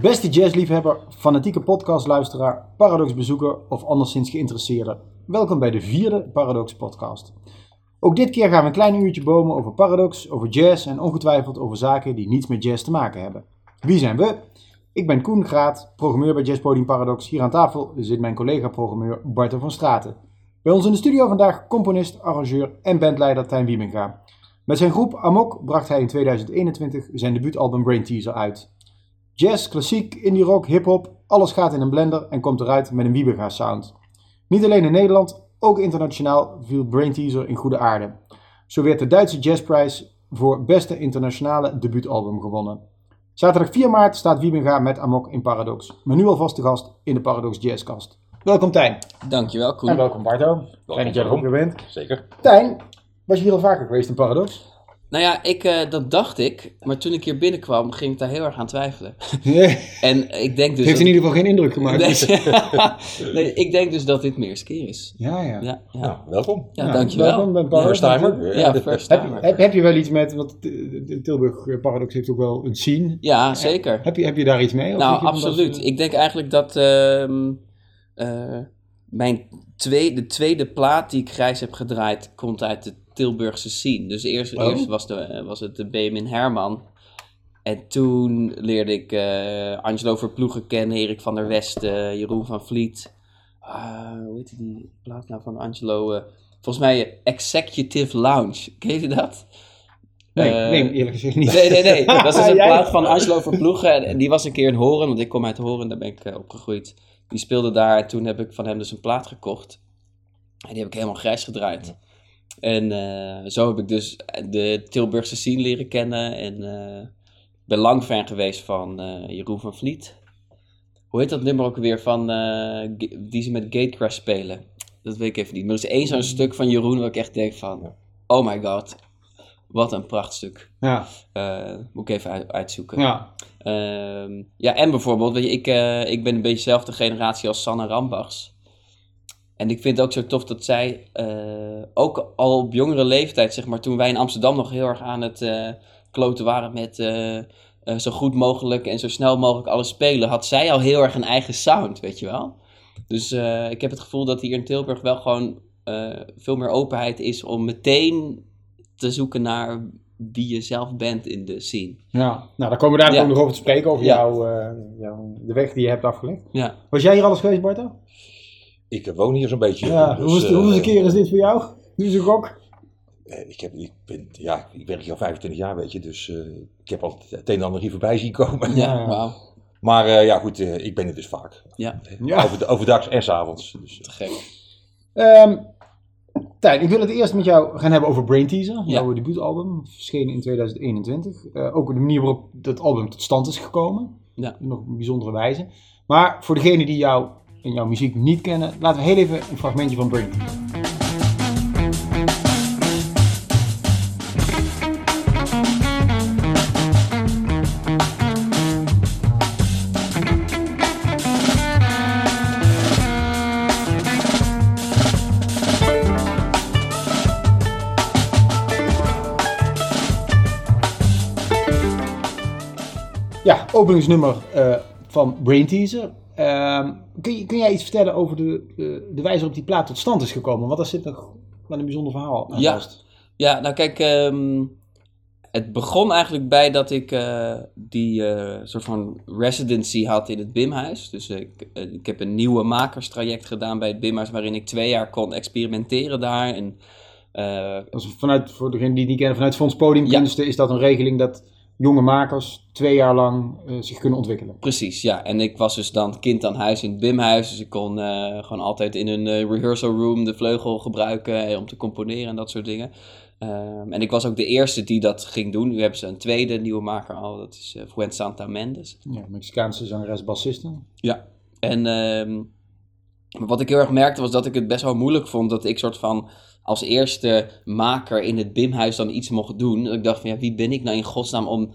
Beste jazzliefhebber, fanatieke podcastluisteraar, paradoxbezoeker of anderszins geïnteresseerde. Welkom bij de vierde Paradox podcast. Ook dit keer gaan we een klein uurtje bomen over paradox, over jazz en ongetwijfeld over zaken die niets met jazz te maken hebben. Wie zijn we? Ik ben Koen Graat, programmeur bij Jazzpodium Paradox. Hier aan tafel zit mijn collega-programmeur Bartel van Straten. Bij ons in de studio vandaag componist, arrangeur en bandleider Tijn Wiemenga. Met zijn groep Amok bracht hij in 2021 zijn debuutalbum Brain Teaser uit. Jazz, klassiek, indie rock, hip-hop, alles gaat in een blender en komt eruit met een Wiebega sound. Niet alleen in Nederland, ook internationaal viel Brain Teaser in goede aarde. Zo werd de Duitse Jazzprijs voor beste internationale debuutalbum gewonnen. Zaterdag 4 maart staat Wiebega met Amok in Paradox. Maar nu alvast de gast in de Paradox Jazzcast. Welkom Tijn. Dankjewel, Koen. En welkom Barto. Fijn dat jij er ook weer bent. Zeker. Tijn, was je hier al vaker geweest in Paradox? Nou ja, ik, eh, dat dacht ik. Maar toen ik hier binnenkwam, ging ik daar heel erg aan twijfelen. Nee. En ik denk dus... Het heeft in ieder geval geen indruk gemaakt. Nee, nee, ik denk dus dat dit mijn eerste keer is. Ja, ja. Ja, ja. Nou, welkom. ja dankjewel. Welkom bij Paradox. First timer. Ja, first Heb, timer. heb, heb je wel iets met, want Tilburg eh, Paradox heeft ook wel een scene. Ja, zeker. Heb je, heb je daar iets mee? Of Nou, dat absoluut. Ik denk eigenlijk dat ehm, eh, mijn tweede, de tweede plaat die ik grijs heb gedraaid, komt uit de Tilburgse scene. Dus eerst, Oh. eerst was, de, was het de Benjamin Herman. En toen leerde ik eh, Angelo Verploegen kennen, Erik van der Westen, Jeroen van Vliet. Ah, hoe heet die plaat nou van Angelo? eh, volgens mij eh, Executive Lounge. Ken je dat? nee, nee, eerlijk gezegd niet. Nee, nee, nee. Dat is dus een plaat van Angelo Verploegen. En- En die was een keer in Horen, want ik kom uit Horen, daar ben ik opgegroeid. Die speelde daar en toen heb ik van hem dus een plaat gekocht. En die heb ik helemaal grijs gedraaid. En eh, zo heb ik dus de Tilburgse scene leren kennen. En ik ben lang fan geweest van eh, Jeroen van Vliet. Hoe heet dat nummer ook weer van die ze met Gatecrash spelen? Dat weet ik even niet. Maar er is één zo'n stuk van Jeroen waar ik echt denk van... Oh my god, wat een prachtstuk. Ja, moet ik even uit- uitzoeken. ja. Ehm, ja, en bijvoorbeeld, weet je, ik, ik ben een beetje dezelfde generatie als Sanne Rambachs. En ik vind het ook zo tof dat zij eh, ook al op jongere leeftijd, zeg maar, toen wij in Amsterdam nog heel erg aan het eh, kloten waren met eh, zo goed mogelijk en zo snel mogelijk alles spelen, had zij al heel erg een eigen sound, weet je wel. Dus ik heb het gevoel dat hier in Tilburg wel gewoon veel meer openheid is om meteen te zoeken naar wie je zelf bent in de scene. ja. Nou, daar komen we daar Ja. ook nog over te spreken, over Ja. jouw, jouw, de weg die je hebt afgelegd. Ja. Was jij hier alles geweest, Barto? Ik woon hier zo'n beetje. Ja, dus, hoeveelste, eh, hoeveelste keer is dit voor jou? Nu is een gok. eh, Ik, heb, ik, ben, ja, ik werk hier al 25 jaar, weet je, dus eh, ik heb al het een en ander hier voorbij zien komen. Ja, wauw. Maar eh, ja, goed, eh, ik ben er dus vaak. Ja, Ja. Over, overdags en s'avonds. Dus, te gek. Ehm Tijn, ik wil het eerst met jou gaan hebben over Brain Teaser. Ja. Jouw debuutalbum, verschenen in 2021. Eh, ook de manier waarop dat album tot stand is gekomen. Ja. Nog op een bijzondere wijze. Maar voor degenen die jou en jouw muziek niet kennen, laten we heel even een fragmentje van Teaser. Ja, openingsnummer eh, van Brain Teaser. Ehm, kun, je, kun jij iets vertellen over de, de, de wijze waarop die plaat tot stand is gekomen? Want daar zit nog wel een bijzonder verhaal aan Ja. vast. Ja, nou kijk, ehm, het begon eigenlijk bij dat ik eh, die eh, soort van residency had in het BIM-huis. Dus ik, eh, ik heb een nieuwe makerstraject gedaan bij het BIM-huis, waarin ik twee jaar kon experimenteren daar. En, vanuit, voor degenen die het niet kennen, vanuit Fonds Podiumkunsten is dat een regeling dat jonge makers twee jaar lang eh, zich kunnen ontwikkelen. Precies, ja. En ik was dus dan kind aan huis in het BIM-huis. Dus ik kon eh, gewoon altijd in een eh, rehearsal room de vleugel gebruiken om te componeren en dat soort dingen. Ehm, en ik was ook de eerste die dat ging doen. Nu hebben ze een tweede nieuwe maker al. Dat is Fuent Santa Mendes. Ja, Mexicaanse zangeres, bassiste. Ja. En ehm, maar wat ik heel erg merkte was dat ik het best wel moeilijk vond dat ik soort van als eerste maker in het BIM-huis dan iets mocht doen. Dat ik dacht van ja, wie ben ik nou in godsnaam om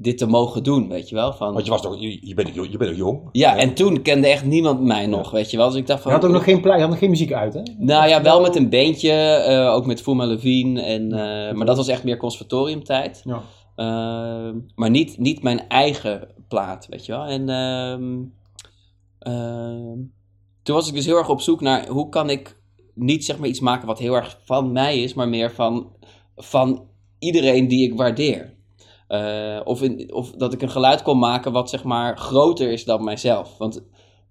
dit te mogen doen, weet je wel? Van, Want je, was toch, je, je, bent, je bent nog jong. ja, en toen kende echt niemand mij nog, weet je wel. Dus ik dacht Je van... had ook nog geen, had nog geen muziek uit, hè? Nou ja, wel met een beentje, eh, ook met Fuma Levine. En, eh, maar dat was echt meer conservatoriumtijd. Ja. Ehm, maar niet, niet mijn eigen plaat, weet je wel. En ehm, ehm, toen was ik dus heel erg op zoek naar hoe kan ik niet zeg maar iets maken wat heel erg van mij is, maar meer van, van iedereen die ik waardeer. Eh, of, in, of dat ik een geluid kon maken wat zeg maar groter is dan mijzelf. Want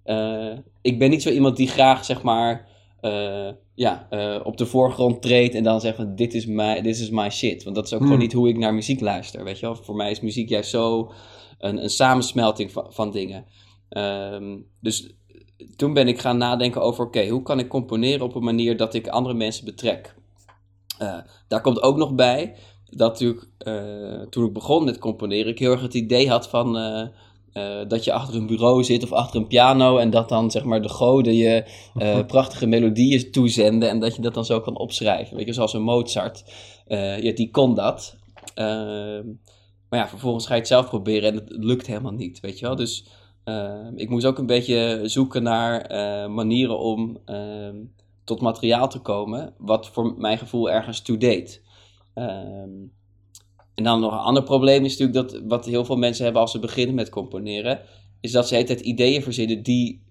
eh, ik ben niet zo iemand die graag zeg maar eh, ja, op de voorgrond treedt en dan zegt van dit is my, this is my shit. Want dat is ook Hmm. gewoon niet hoe ik naar muziek luister. Weet je wel? Voor mij is muziek juist zo een, een samensmelting van, van dingen. Ehm, dus toen ben ik gaan nadenken over oké, hoe kan ik componeren op een manier dat ik andere mensen betrek. Eh, daar komt ook nog bij dat natuurlijk eh, toen ik begon met componeren, ik heel erg het idee had van eh, dat je achter een bureau zit of achter een piano en dat dan zeg maar de goden je eh, prachtige melodieën toezenden en dat je dat dan zo kan opschrijven. Weet je, zoals een Mozart. Ja, die kon dat. Ehm, maar ja, vervolgens ga je het zelf proberen en het lukt helemaal niet, weet je wel. Dus ehm, ik moest ook een beetje zoeken naar eh, manieren om ehm, tot materiaal te komen, wat voor mijn gevoel ergens toe deed. Ehm, en dan nog een ander probleem is natuurlijk dat wat heel veel mensen hebben als ze beginnen met componeren, is dat ze tijd ideeën verzinnen die,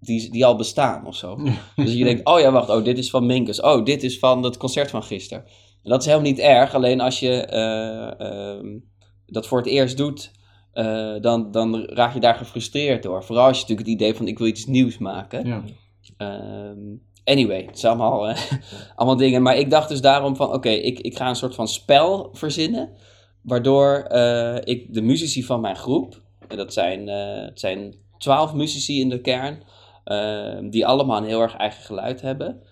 die, die al bestaan of zo. Dus je denkt, oh ja, wacht, oh, dit is van Minkus. Oh, dit is van het concert van gisteren. En dat is helemaal niet erg, alleen als je eh, dat voor het eerst doet, eh, dan, dan raak je daar gefrustreerd door. Vooral als je natuurlijk het idee van, ik wil iets nieuws maken. Ja. Ehm, anyway, het zijn allemaal, eh, allemaal dingen. Maar ik dacht dus daarom van, oké, ik, ik ga een soort van spel verzinnen. Waardoor eh, ik de muzici van mijn groep, en dat zijn, het zijn twaalf muzici in de kern, ehm, die allemaal een heel erg eigen geluid hebben.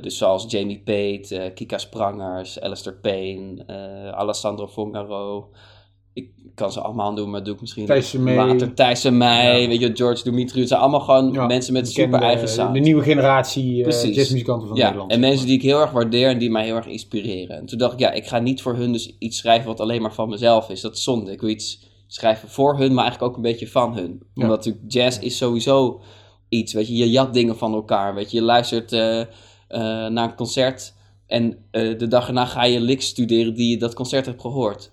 Dus zoals Jamie Pate, Kika Sprangers, Alistair Payne, eh, Alessandro Fongaro. Ik kan ze allemaal noemen, maar doe ik misschien Thijs May. later. Thijs en mij, Ja. weet je, George Dumitru. Het zijn allemaal gewoon Ja, mensen met super eigen sound. De nieuwe generatie uh, Precies. jazzmuzikanten van ja, Nederland. en mensen die ik heel erg waardeer en die mij heel erg inspireren. En toen dacht ik, ja, ik ga niet voor hun dus iets schrijven wat alleen maar van mezelf is. Dat is zonde. Ik wil iets schrijven voor hun, maar eigenlijk ook een beetje van hun. Omdat natuurlijk jazz is sowieso iets, weet je. Je jat dingen van elkaar, weet je. Je luistert eh, eh, naar een concert en eh, de dag erna ga je licks studeren die je dat concert hebt gehoord.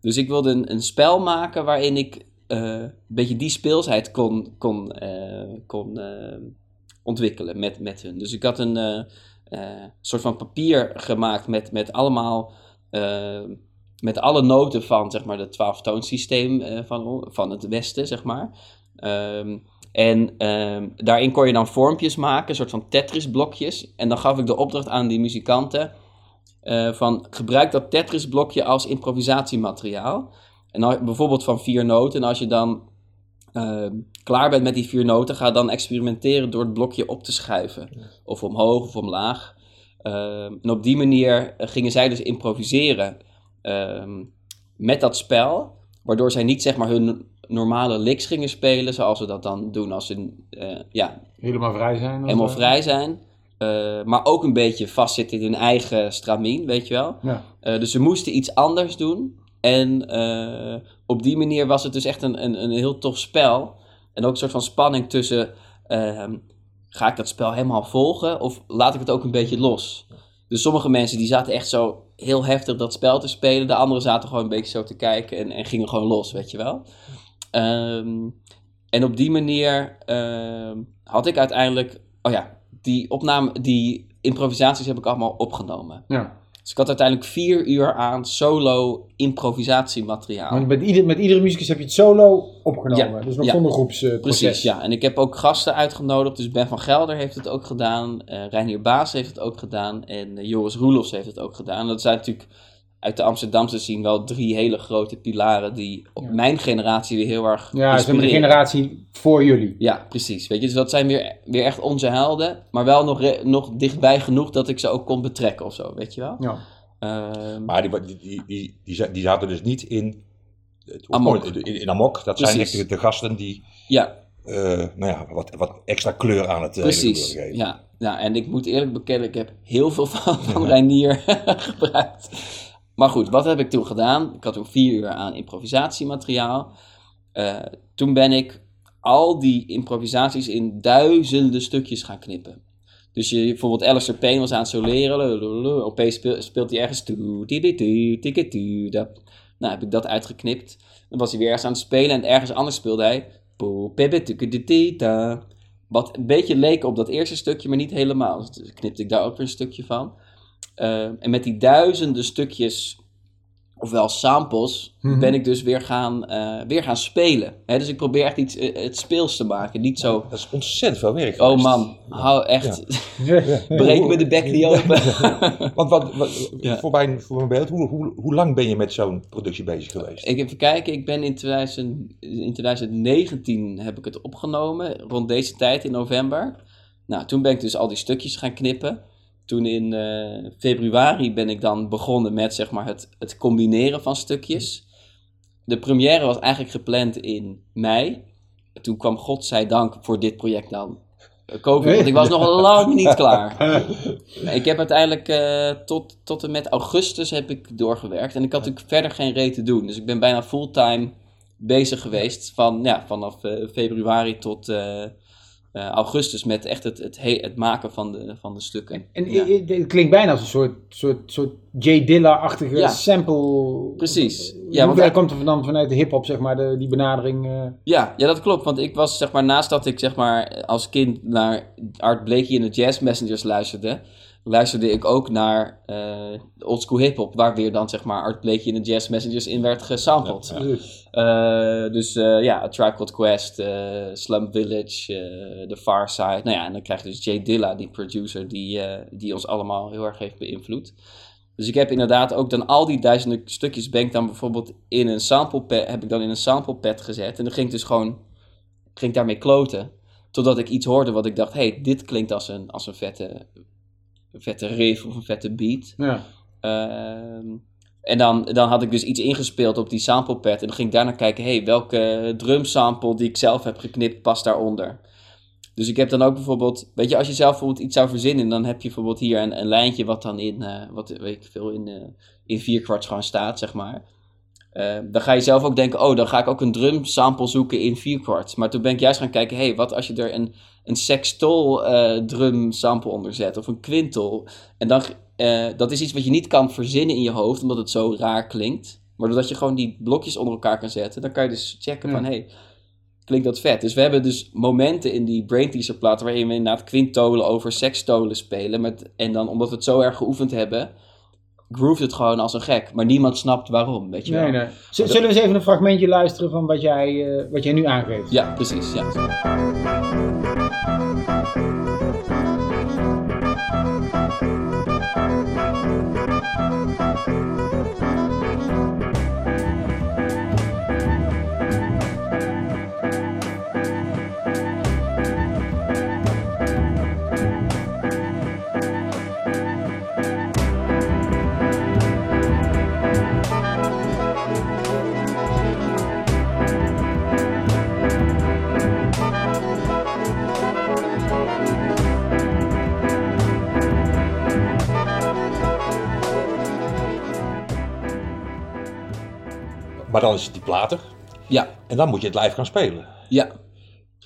Dus ik wilde een, een spel maken waarin ik eh, een beetje die speelsheid kon, kon, eh, kon eh, ontwikkelen met, met hun. Dus ik had een soort van papier gemaakt met, met allemaal... met alle noten van zeg maar, het 12-toonsysteem eh, van, van het Westen, zeg maar. Ehm, en ehm, daarin kon je dan vormpjes maken, een soort van Tetris-blokjes. En dan gaf ik de opdracht aan die muzikanten eh, van gebruik dat Tetris-blokje als improvisatiemateriaal. En dan, bijvoorbeeld van vier noten. En als je dan ehm, klaar bent met die vier noten, ga dan experimenteren door het blokje op te schuiven. Of omhoog of omlaag. Ehm, en op die manier eh, gingen zij dus improviseren ehm, met dat spel. Waardoor zij niet zeg maar hun normale licks gingen spelen, zoals we dat dan doen als ze eh, ja, Helemaal vrij zijn. helemaal vrij zijn. Eh, maar ook een beetje vastzitten in hun eigen stramien, weet je wel. Ja. Eh, dus ze moesten iets anders doen. En eh, op die manier was het dus echt een, een, een heel tof spel. En ook een soort van spanning tussen... ehm, ga ik dat spel helemaal volgen of laat ik het ook een beetje los? Dus sommige mensen die zaten echt zo heel heftig dat spel te spelen. De anderen zaten gewoon een beetje zo te kijken en, en gingen gewoon los, weet je wel. Ehm, en op die manier ehm, had ik uiteindelijk... Oh ja, die opname, die improvisaties heb ik allemaal opgenomen. Ja. Dus ik had uiteindelijk vier uur aan solo improvisatiemateriaal. Want met, ieder, met iedere muzikus heb je het solo opgenomen. Ja. Dus nog Ja. zonder groepsproces. Precies, ja. En ik heb ook gasten uitgenodigd. Dus Ben van Gelder heeft het ook gedaan. eh Reinier Baas heeft het ook gedaan. En eh, Joris Roelofs heeft het ook gedaan. Dat zijn natuurlijk uit de Amsterdamse zien wel drie hele grote pilaren die op Ja. mijn generatie weer heel erg Ja, ze hebben de generatie voor jullie. Ja, precies. Weet je, dus dat zijn weer, weer echt onze helden. Maar wel nog, nog dichtbij genoeg dat ik ze ook kon betrekken of zo, weet je wel. Ja. Ehm, Maar die, die, die, die, die, za- die zaten dus niet in, het- Amok. in, in Amok. Dat zijn echt de, de gasten die ja, eh, nou ja, wat, wat extra kleur aan het eh, Precies, geven. ja. ja. En ik moet eerlijk bekennen, ik heb heel veel van, van Reinier gebruikt. Maar goed, wat heb ik toen gedaan? Ik had toen vier uur aan improvisatiemateriaal. Eh, toen ben ik al die improvisaties in duizenden stukjes gaan knippen. Dus je, bijvoorbeeld Alistair Payne was aan het soleren. Opeens speel- speelt hij ergens... Nou, heb ik dat uitgeknipt. Dan was hij weer ergens aan het spelen en ergens anders speelde hij. Wat een beetje leek op dat eerste stukje, maar niet helemaal. Dus knipte ik daar ook weer een stukje van. Eh, en met die duizenden stukjes, ofwel samples, Mhm. ben ik dus weer gaan, eh, weer gaan spelen. Hè, dus ik probeer echt iets eh, het speels te maken. Niet zo, Dat is ontzettend veel werk oh geweest. man, hou echt, Ja. breek me de bek niet open. Want wat, wat- Ja. voor, mijn, voor mijn beeld, hoe, hoe, hoe lang ben je met zo'n productie bezig geweest? ik even kijken, ik ben in, 2000, in 2019 heb ik het opgenomen, rond deze tijd in november. Nou, toen ben ik dus al die stukjes gaan knippen. Toen in eh, februari ben ik dan begonnen met zeg maar, het, het combineren van stukjes. De première was eigenlijk gepland in mei. Toen kwam godzijdank voor dit project dan eh, COVID, want ik was nog lang niet klaar. Ik heb uiteindelijk eh, tot, tot en met augustus heb ik doorgewerkt. En ik had natuurlijk verder geen reet te doen. Dus ik ben bijna fulltime bezig geweest. Van, ja, vanaf februari tot augustus met echt het, het, he- het maken van de, van de stukken. En Ja. het klinkt bijna als een soort, soort, soort J. Dilla-achtige Ja. sample. Precies. Ja, want hij- komt er dan vanuit de hip-hop, zeg maar, de, die benadering? eh, Ja, ja, dat klopt. Want ik was, zeg maar, naast dat ik zeg maar, als kind naar Art Blakey en de Jazz Messengers luisterde, luisterde ik ook naar eh de oldschool hip-hop, waar weer dan zeg maar Art Blakey en de Jazz Messengers in werd gesampled. Eh, dus eh, ja, A Tribe Called Quest, eh, Slum Village, eh The Far Side. Nou ja, en dan krijg je dus Jay Dilla, die producer, die, eh, die ons allemaal heel erg heeft beïnvloed. Dus ik heb inderdaad ook dan al die duizenden stukjes ben ik dan bijvoorbeeld in een sample pad, heb ik dan in een sample pad gezet. En dan ging ik dus gewoon, ging ik daarmee kloten. Totdat ik iets hoorde wat ik dacht, hey, dit klinkt als een, als een vette, vette riff of een vette beat. ja. Ehm, en dan, dan had ik dus iets ingespeeld op die samplepad. En dan ging ik daarna kijken, hey, welke drumsample die ik zelf heb geknipt past daaronder. Dus ik heb dan ook bijvoorbeeld, weet je, als je zelf bijvoorbeeld iets zou verzinnen, dan heb je bijvoorbeeld hier een, een lijntje wat dan in, eh, wat weet ik veel, in, eh in vierkwarts gewoon staat, zeg maar. Ehm, dan ga je zelf ook denken, oh, dan ga ik ook een drumsample zoeken in vierkwarts. Maar toen ben ik juist gaan kijken, hey, wat als je er een, een sextol eh drum sample onder zet, of een quintal. En dan, eh, dat is iets wat je niet kan verzinnen in je hoofd, omdat het zo raar klinkt. Maar doordat je gewoon die blokjes onder elkaar kan zetten, dan kan je dus checken Ja. van, hey, klinkt dat vet. Dus we hebben dus momenten in die Brain Teaser platen waarin we inderdaad quintolen over sextolen spelen. Met, en dan, omdat we het zo erg geoefend hebben, groeft het gewoon als een gek. Maar niemand snapt waarom, weet je wel. Nee, nee. Zullen we eens even een fragmentje luisteren van wat jij, eh, wat jij nu aangeeft? Ja, precies. Ja. Maar dan is het die plater. Ja, En dan moet je het live gaan spelen. ja.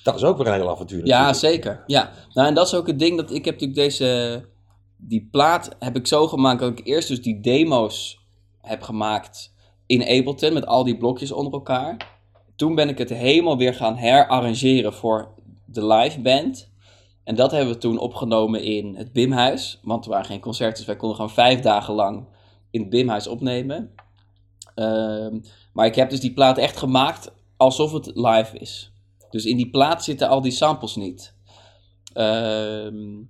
Dat is ook weer een heel avontuur Ja, natuurlijk. zeker. Ja. Nou, en dat is ook het ding dat ik heb natuurlijk deze... Die plaat heb ik zo gemaakt dat ik eerst dus die demo's heb gemaakt in Ableton met al die blokjes onder elkaar. Toen ben ik het helemaal weer gaan herarrangeren voor de live band. En dat hebben we toen opgenomen in het Bimhuis. Want er waren geen concerten, dus wij konden gewoon vijf dagen lang in het Bimhuis opnemen. Ehm, maar ik heb dus die plaat echt gemaakt alsof het live is. Dus in die plaat zitten al die samples niet. Ehm,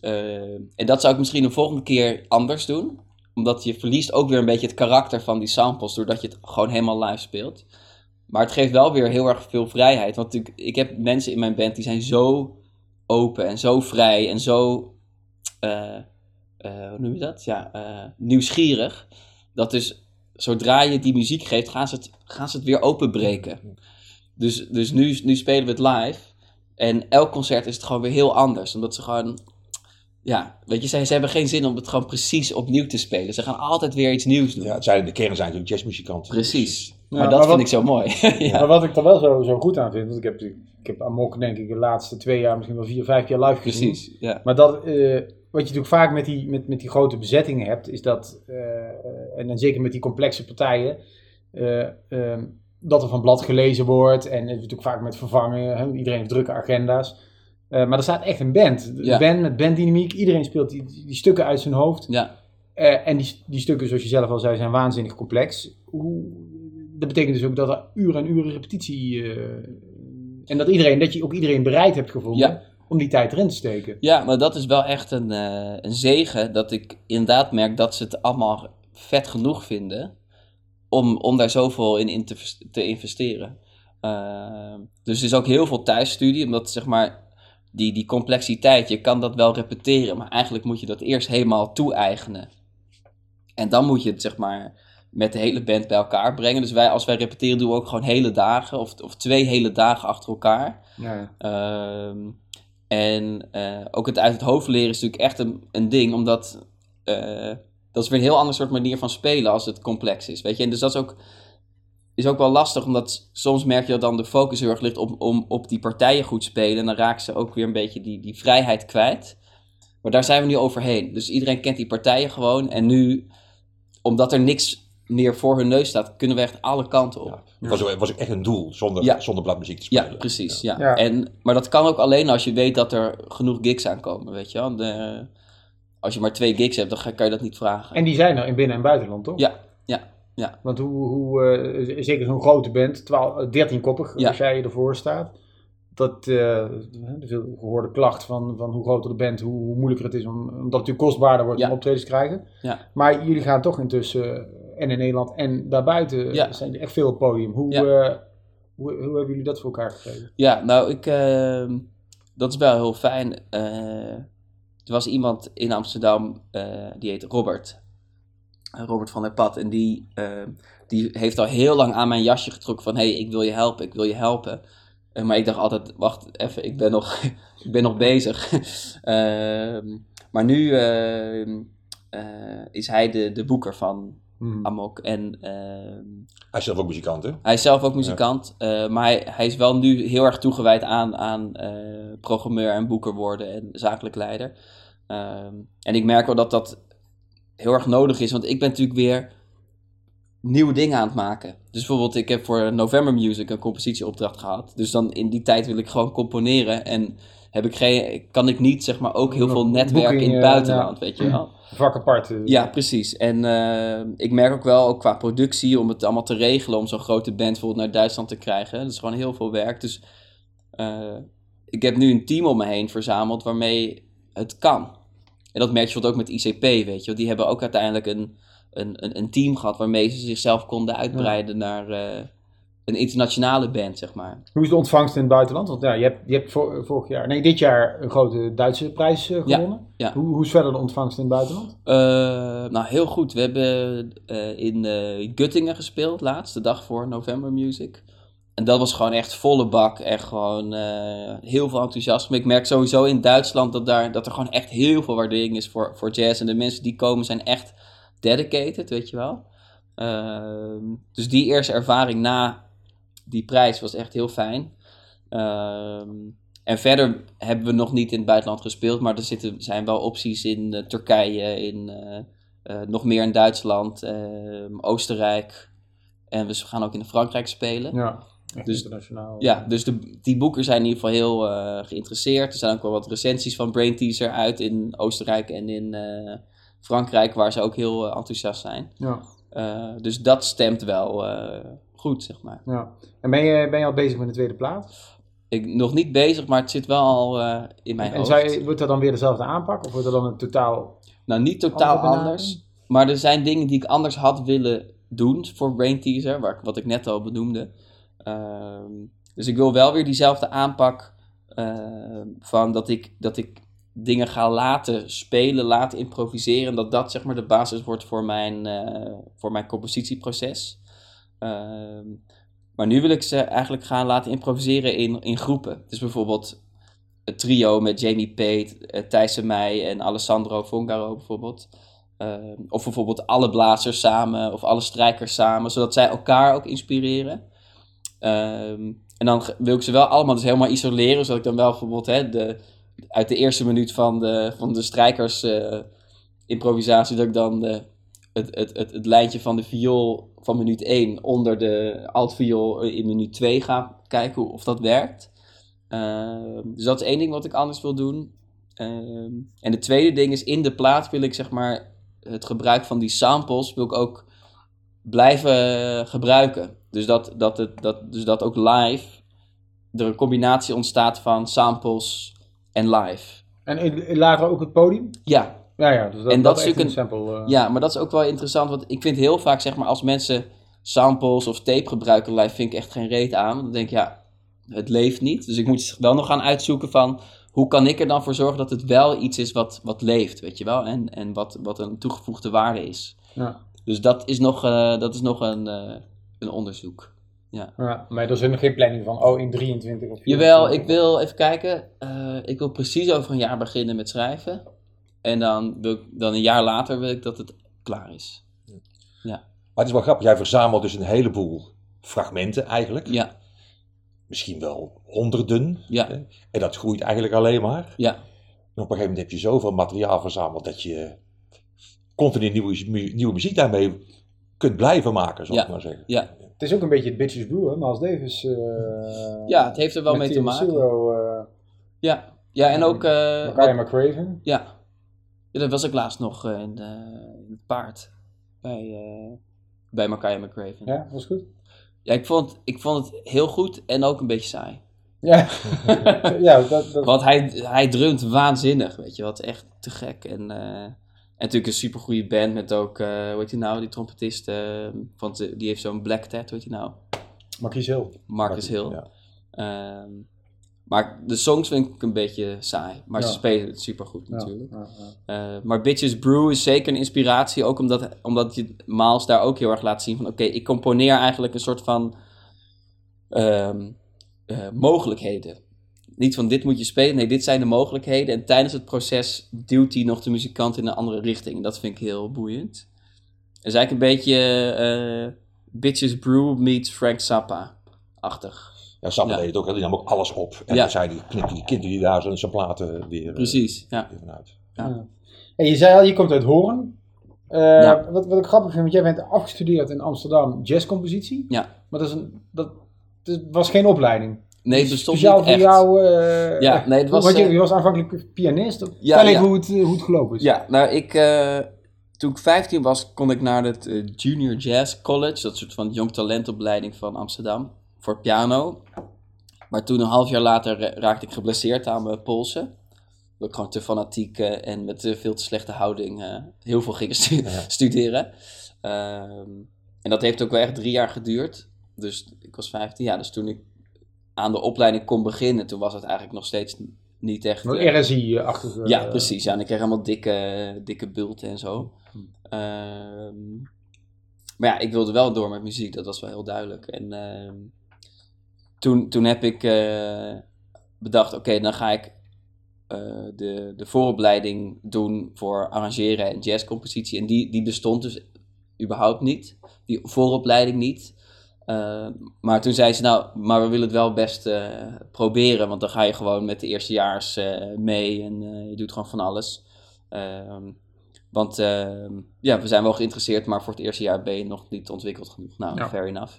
ehm, en dat zou ik misschien een volgende keer anders doen. Omdat je verliest ook weer een beetje het karakter van die samples. Doordat je het gewoon helemaal live speelt. Maar het geeft wel weer heel erg veel vrijheid. Want natuurlijk, ik heb mensen in mijn band die zijn zo open en zo vrij en zo. eh, hoe noem je dat? Ja, eh, nieuwsgierig. Dat dus zodra je die muziek geeft, gaan ze het, gaan ze het weer openbreken. Dus, dus nu, nu spelen we het live. En elk concert is het gewoon weer heel anders. Omdat ze gewoon. Ja, weet je, ze, ze hebben geen zin om het gewoon precies opnieuw te spelen. Ze gaan altijd weer iets nieuws doen. Ja, het zijn, de kern zijn natuurlijk jazzmuzikanten. Precies. Ja, maar maar dat wat- vind ik zo mooi. ja. Maar wat ik er wel zo, zo goed aan vind, want ik heb, ik heb Amok denk ik de laatste twee jaar misschien wel vier, vijf keer live gezien. Precies. Ja. Maar dat, eh, wat je natuurlijk vaak met die, met, met die grote bezettingen hebt, is dat, eh, en dan zeker met die complexe partijen, eh, ehm, dat er van blad gelezen wordt. En het natuurlijk vaak met vervangen. Hè? Iedereen heeft drukke agenda's. Eh, maar er staat echt een band. Een Ja. band met banddynamiek. Iedereen speelt die, die stukken uit zijn hoofd. Ja, Eh, en die, die stukken, zoals je zelf al zei, zijn waanzinnig complex. Hoe, dat betekent dus ook dat er uren en uren repetitie... eh, en dat, iedereen, dat je ook iedereen bereid hebt gevonden Ja. Om die tijd erin te steken. ja maar dat is wel echt een, eh, een zegen dat ik inderdaad merk dat ze het allemaal vet genoeg vinden om, om daar zoveel in, in te, te investeren. Eh, dus er is ook heel veel thuisstudie, omdat zeg maar die, die complexiteit, je kan dat wel repeteren, maar eigenlijk moet je dat eerst helemaal toe-eigenen. En dan moet je het zeg maar met de hele band bij elkaar brengen. Dus wij, als wij repeteren, doen we ook gewoon hele dagen of, of twee hele dagen achter elkaar. Ja. Ehm, en eh, ook het uit het hoofd leren is natuurlijk echt een, een ding, omdat eh, dat is weer een heel ander soort manier van spelen als het complex is. Weet je, en dus dat is ook, is ook wel lastig, omdat soms merk je dat dan de focus heel erg ligt op, om, op die partijen goed spelen. En dan raken ze ook weer een beetje die, die vrijheid kwijt. Maar daar zijn we nu overheen. Dus iedereen kent die partijen gewoon. En nu, omdat er niks meer voor hun neus staat, kunnen we echt alle kanten op. Ja. Was, ook- was ook echt een doel, zonder, Ja. zonder bladmuziek te Ja, spelen. precies. Ja. Ja. En, maar dat kan ook alleen als je weet dat er genoeg gigs aankomen, weet je wel. De, als je maar twee gigs hebt, dan ga- kan je dat niet vragen. En die zijn er in binnen- en buitenland, toch? Ja, ja, ja. Want hoe, hoe eh, zeker zo'n grote band, 12, 13 koppig, Ja. als jij ervoor staat. Dat eh, de veel gehoorde klacht van, van hoe groter de band, hoe, hoe moeilijker het is, om, omdat het natuurlijk kostbaarder wordt Ja. om optredens te krijgen. Ja. Maar jullie gaan toch intussen, eh, en in Nederland en daarbuiten, Ja. zijn er echt veel op het podium. Hoe, Ja. eh, hoe, hoe hebben jullie dat voor elkaar gekregen? Ja, nou, ik, ehm, dat is wel heel fijn. Eh, er was iemand in Amsterdam, eh, die heet Robert. Robert van der Pad. En die, ehm, die heeft al heel lang aan mijn jasje getrokken van... hé, hey, ik wil je helpen, ik wil je helpen. Maar ik dacht altijd, wacht even, ik ben nog, ik ben nog bezig. Ehm, maar nu is hij de, de boeker van Hmm. Amok. En ehm, Hij is zelf ook muzikant, hè? hij is zelf ook muzikant, eh, maar hij, hij is wel nu heel erg toegewijd aan, aan eh, programmeur en boeker worden en zakelijk leider. Ehm, en ik merk wel dat dat heel erg nodig is, want ik ben natuurlijk weer nieuwe dingen aan het maken. Dus bijvoorbeeld, ik heb voor November Music een compositieopdracht gehad. Dus dan in die tijd wil ik gewoon componeren en heb ik geen, kan ik niet zeg maar ook heel veel netwerk in het eh, buitenland, weet je wel. Vak apart. eh. Ja, precies. En eh, ik merk ook wel, ook qua productie, om het allemaal te regelen, om zo'n grote band bijvoorbeeld naar Duitsland te krijgen. Dat is gewoon heel veel werk. Dus eh, ik heb nu een team om me heen verzameld waarmee het kan. En dat merk je bijvoorbeeld ook met ICP, weet je. Die hebben ook uiteindelijk een, een, een, een team gehad waarmee ze zichzelf konden uitbreiden naar eh, een internationale band, zeg maar. Hoe is de ontvangst in het buitenland? Want ja, je hebt, je hebt vor- vorig jaar, nee, dit jaar een grote Duitse prijs eh, gewonnen. ja. Hoe, hoe is verder de ontvangst in het buitenland? Eh, nou, heel goed. We hebben eh, in Göttingen gespeeld laatst, de dag voor November Music. En dat was gewoon echt volle bak. Echt gewoon heel veel enthousiasme. Ik merk sowieso in Duitsland dat, daar, dat er gewoon echt heel veel waardering is voor, voor jazz. En de mensen die komen zijn echt dedicated, weet je wel. Ehm, dus die eerste ervaring na die prijs was echt heel fijn. Ehm, en verder hebben we nog niet in het buitenland gespeeld, maar er zitten, zijn wel opties in eh, Turkije, in, eh, eh, nog meer in Duitsland, ehm, Oostenrijk. En we gaan ook in Frankrijk spelen. Ja, echt Dus- internationaal. Ja, dus de, die boekers zijn in ieder geval heel eh, geïnteresseerd. Er zijn ook wel wat recensies van Brain Teaser uit in Oostenrijk en in eh, Frankrijk, waar ze ook heel enthousiast zijn. Ja, Eh, dus dat stemt wel eh, goed, zeg maar. ja. En ben je, ben je al bezig met de tweede plaat? Ik nog niet bezig, maar het zit wel al eh, in mijn en hoofd. zou je- wordt dat dan weer dezelfde aanpak? Of wordt er dan een totaal... Nou, niet totaal anders. Maar er zijn dingen die ik anders had willen doen voor Brain Teaser, waar, wat ik net al benoemde. Ehm, dus ik wil wel weer diezelfde aanpak ehm, van dat ik, dat ik dingen ga laten spelen, laten improviseren. En dat dat zeg maar de basis wordt voor mijn, eh, voor mijn compositieproces. Ehm, maar nu wil ik ze eigenlijk gaan laten improviseren in, in groepen. Dus bijvoorbeeld het trio met Jamie Pate, eh, Thijs en mij en Alessandro Fongaro bijvoorbeeld. Ehm, of bijvoorbeeld alle blazers samen of alle strijkers samen, zodat zij elkaar ook inspireren. Ehm, en dan wil ik ze wel allemaal dus helemaal isoleren, zodat ik dan wel bijvoorbeeld hè, de, uit de eerste minuut van de, van de strijkers eh, improvisatie, dat ik dan de, het, het, het, het lijntje van de viool van minuut 1 onder de altviool in minuut 2 ga kijken of dat werkt. Ehm, dus dat is één ding wat ik anders wil doen. Ehm, en de tweede ding is, in de plaat wil ik zeg maar het gebruik van die samples wil ik ook blijven gebruiken. Dus dat, dat, het, dat, dus dat ook live er een combinatie ontstaat van samples en live. En later ook het podium? Ja, Ja, ja. Dus dat, En dat is een sample. eh, ja, maar dat is ook wel interessant, want ik vind heel vaak, zeg maar, als mensen samples of tape gebruiken live, vind ik echt geen reet aan. Dan denk ik, ja, het leeft niet. Dus ik moet wel nog gaan uitzoeken van, hoe kan ik er dan voor zorgen dat het wel iets is wat, wat leeft, weet je wel? En, en wat, wat een toegevoegde waarde is. Ja. Dus dat is nog, eh, dat is nog een, eh, een onderzoek. Ja, maar er is nog geen planning van, oh, in 23 of 24. Jawel, ik wil even kijken. ik wil precies over een jaar beginnen met schrijven. En dan, wil ik, dan een jaar later wil ik dat het klaar is. Maar het is wel grappig, jij verzamelt dus een heleboel fragmenten eigenlijk. Ja, Misschien wel honderden. ja, hè. En dat groeit eigenlijk alleen maar. ja. En op een gegeven moment heb je zoveel materiaal verzameld dat je continu nieuwe, nieuwe muziek daarmee kunt blijven maken, zal Ja. ik maar zeggen. Ja. Het is ook een beetje het Bitches Brew, hè? Miles Davis. eh, Ja, het heeft er wel met mee te maken. Zero, eh, Ja, ja en ook... eh, Makaya wat- McCraven. ja. Ja, dat was ik laatst nog eh, in, eh, in het paard. Bij, eh bij Makaya McCraven. Ja, Ja, was goed. ik, vond, ik vond het heel goed en ook een beetje saai. Ja, ja dat, dat, Want hij, hij drumt waanzinnig, weet je wat, echt te gek. En, en natuurlijk een supergoeie band met ook, eh hoe heet hij nou, die trompetist, want die heeft zo'n black tat, hoe heet hij nou? Marquis Hill. Marcus Hill. Ja. Ehm, maar de songs vind ik een beetje saai. Maar Ja. ze spelen het supergoed natuurlijk. ja, ja. Eh, maar Bitches Brew is zeker een inspiratie. Ook omdat, omdat je Miles daar ook heel erg laat zien van... Oké, ik componeer eigenlijk een soort van ehm, eh, mogelijkheden. Niet van dit moet je spelen. Nee, dit zijn de mogelijkheden. En tijdens het proces duwt hij nog de muzikant in een andere richting. Dat vind ik heel boeiend. Het is eigenlijk een beetje eh, Bitches Brew meets Frank Zappa-achtig. Ja, Sapper Ja. deed het ook, hè, die nam ook alles op. En Ja. dan zei die, knipte die kinderen die daar zo zijn platen weer, eh, Precies, ja. weer vanuit. Ja. En je zei al, je komt uit Hoorn. Eh, Ja. wat, wat ik grappig vind, want jij bent afgestudeerd in Amsterdam jazzcompositie. Ja. Maar dat, is een, dat, dat was geen opleiding. Nee, het bestond Speciaal niet voor echt. jou. eh, Ja, nee, het was, Want je, je was aanvankelijk pianist. Ja, even ja. Hoe, het, hoe het gelopen is. Ja, nou ik, eh, toen ik 15 was, kon ik naar het Junior Jazz College, dat soort van jong talentopleiding van Amsterdam, voor piano. Maar toen een half jaar later ra- raakte ik geblesseerd aan mijn polsen. Dat ik gewoon te fanatiek eh, en met veel te slechte houding eh, heel veel ging stu- studeren. Ehm, en dat heeft ook wel echt drie jaar geduurd. Dus ik was 15 jaar, dus toen ik aan de opleiding kon beginnen, toen was het eigenlijk nog steeds niet echt... Wat eh, RSI-achtig. eh, ja, precies. Ja, en ik kreeg helemaal dikke, dikke bulten en zo. Ehm, maar ja, ik wilde wel door met muziek, dat was wel heel duidelijk. En ehm, toen, toen heb ik eh, bedacht, oké, dan ga ik eh, de, de vooropleiding doen voor arrangeren en jazzcompositie. En die, die bestond dus überhaupt niet, die vooropleiding niet. Eh, maar toen zei ze, nou, maar we willen het wel best proberen, want dan ga je gewoon met de eerstejaars mee en je doet gewoon van alles. Ehm, want ehm, ja, we zijn wel geïnteresseerd, maar voor het eerste jaar ben je nog niet ontwikkeld genoeg. Nou, Ja. fair enough.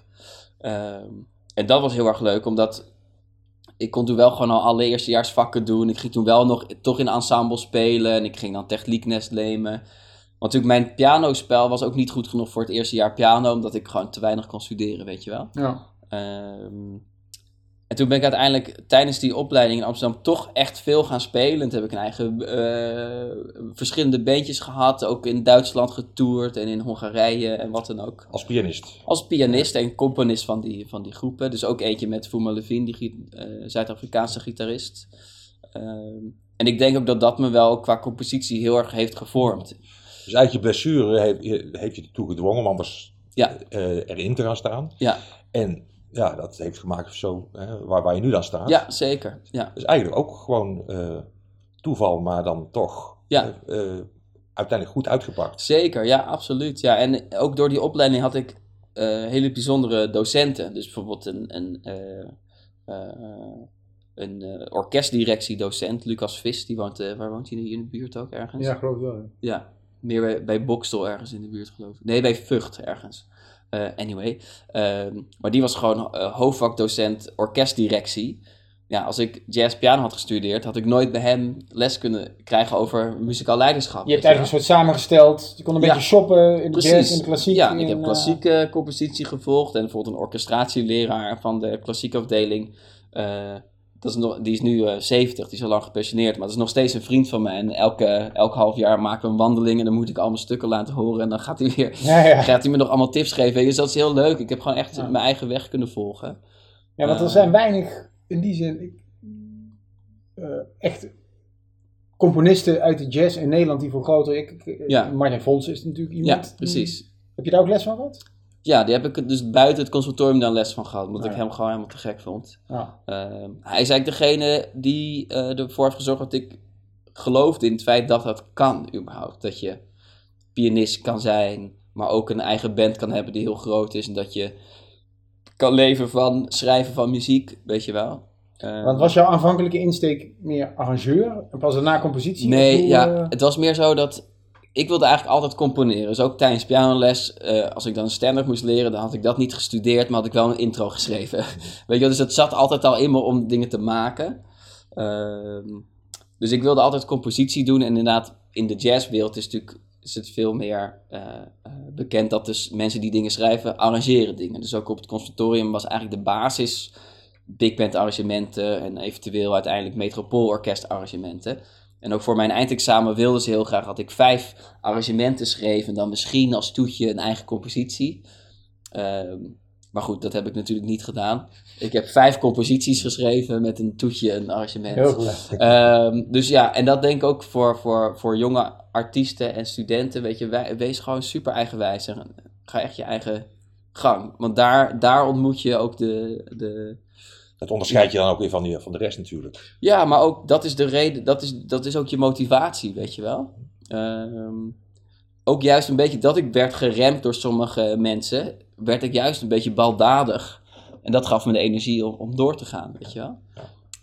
Ehm, en dat was heel erg leuk, omdat ik kon toen wel gewoon al alle eerstejaarsvakken doen. Ik ging toen wel nog toch in ensemble spelen en ik ging dan technieknest nemen. Want natuurlijk mijn pianospel was ook niet goed genoeg voor het eerste jaar piano, omdat ik gewoon te weinig kon studeren, weet je wel. Ja. Ehm, en toen ben ik uiteindelijk tijdens die opleiding in Amsterdam toch echt veel gaan spelen. En toen heb ik een eigen eh, verschillende bandjes gehad, ook in Duitsland getoerd en in Hongarije en wat dan ook. Als pianist. Als pianist en componist van die, van die groepen. Dus ook eentje met Fuma Levine, die eh, Zuid-Afrikaanse gitarist. Ehm, en ik denk ook dat dat me wel qua compositie heel erg heeft gevormd. Dus eigenlijk je blessure heeft, heeft je ertoe gedwongen om anders Ja. eh, erin te gaan staan. Ja, En ja, dat heeft gemaakt zo, hè, waar, waar je nu dan staat. ja zeker. Ja. Dus eigenlijk ook gewoon eh, toeval, maar dan toch Ja. eh, eh, uiteindelijk goed uitgepakt. Zeker, ja, absoluut. Ja, en ook door die opleiding had ik eh, hele bijzondere docenten. Dus bijvoorbeeld een, een, eh, eh, een eh, orkestdirectiedocent, Lucas Vis, die woont, waar woont hij hier in de buurt ook ergens? Ja, geloof ik wel. ja. Ja, meer bij, bij Bokstel ergens in de buurt geloof ik. Nee, bij Vught ergens. Eh, anyway, Ehm, maar die was gewoon eh, hoofdvakdocent orkestdirectie. Ja, als ik jazz piano had gestudeerd, had ik nooit bij hem les kunnen krijgen over muzikaal leiderschap. Je hebt eigenlijk een soort samengesteld. Je kon een Ja. beetje shoppen in de Precies. jazz, in de klassiek. Ja, ik heb eh, klassieke compositie gevolgd en bijvoorbeeld een orchestratieleraar van de klassieke afdeling. Eh, dat is nog, die is nu eh 70, die is al lang gepensioneerd, maar dat is nog steeds een vriend van me. En elke, elk half jaar maken we een wandeling en dan moet ik allemaal stukken laten horen. En dan gaat hij weer Ja, ja. gaat hij me nog allemaal tips geven. Dus dat is heel leuk. Ik heb gewoon echt Ja. mijn eigen weg kunnen volgen. ja, want er Eh. zijn weinig, in die zin, ik, eh, echt componisten uit de jazz in Nederland die voor groter... Ik, Ja. Martin Fons is natuurlijk iemand. Ja, die- precies. heb je daar ook les van gehad? Ja, die heb ik dus buiten het conservatorium dan les van gehad. Omdat Ja. ik hem gewoon helemaal te gek vond. Ja. Ehm, hij is eigenlijk degene die eh, ervoor heeft gezorgd dat ik geloofde in het feit dat dat kan überhaupt. Dat je pianist kan zijn, maar ook een eigen band kan hebben die heel groot is. En dat je kan leven van schrijven van muziek, weet je wel. Ehm, Want was jouw aanvankelijke insteek meer arrangeur en pas daarna compositie? Nee, ja, eh, het was meer zo dat ik wilde eigenlijk altijd componeren. Dus ook tijdens pianoles, eh, als ik dan standaard moest leren, dan had ik dat niet gestudeerd, maar had ik wel een intro geschreven. Weet je, wel, dus het zat altijd al in me om dingen te maken. Ehm, dus ik wilde altijd compositie doen en inderdaad in de jazzwereld is natuurlijk is het veel meer eh, eh, bekend dat dus mensen die dingen schrijven arrangeren dingen. Dus ook op het conservatorium was eigenlijk de basis big band arrangementen en eventueel uiteindelijk metropoolorkest arrangementen. En ook voor mijn eindexamen wilden ze heel graag dat ik vijf arrangementen schreef en dan misschien als toetje een eigen compositie. Ehm, maar goed, dat heb ik natuurlijk niet gedaan. Ik heb vijf composities geschreven met een toetje, een arrangement. Ehm, dus ja, en dat denk ik ook voor, voor, voor jonge artiesten en studenten. Weet je, wij, wees gewoon super eigenwijs en ga echt je eigen gang. Want daar, daar ontmoet je ook de, de, Dat onderscheid je dan ook weer van, die, van de rest natuurlijk. ja, maar ook dat is de reden, dat is, dat is ook je motivatie, weet je wel. Ehm, ook juist een beetje dat ik werd geremd door sommige mensen, werd ik juist een beetje baldadig. En dat gaf me de energie om, om door te gaan, weet je wel.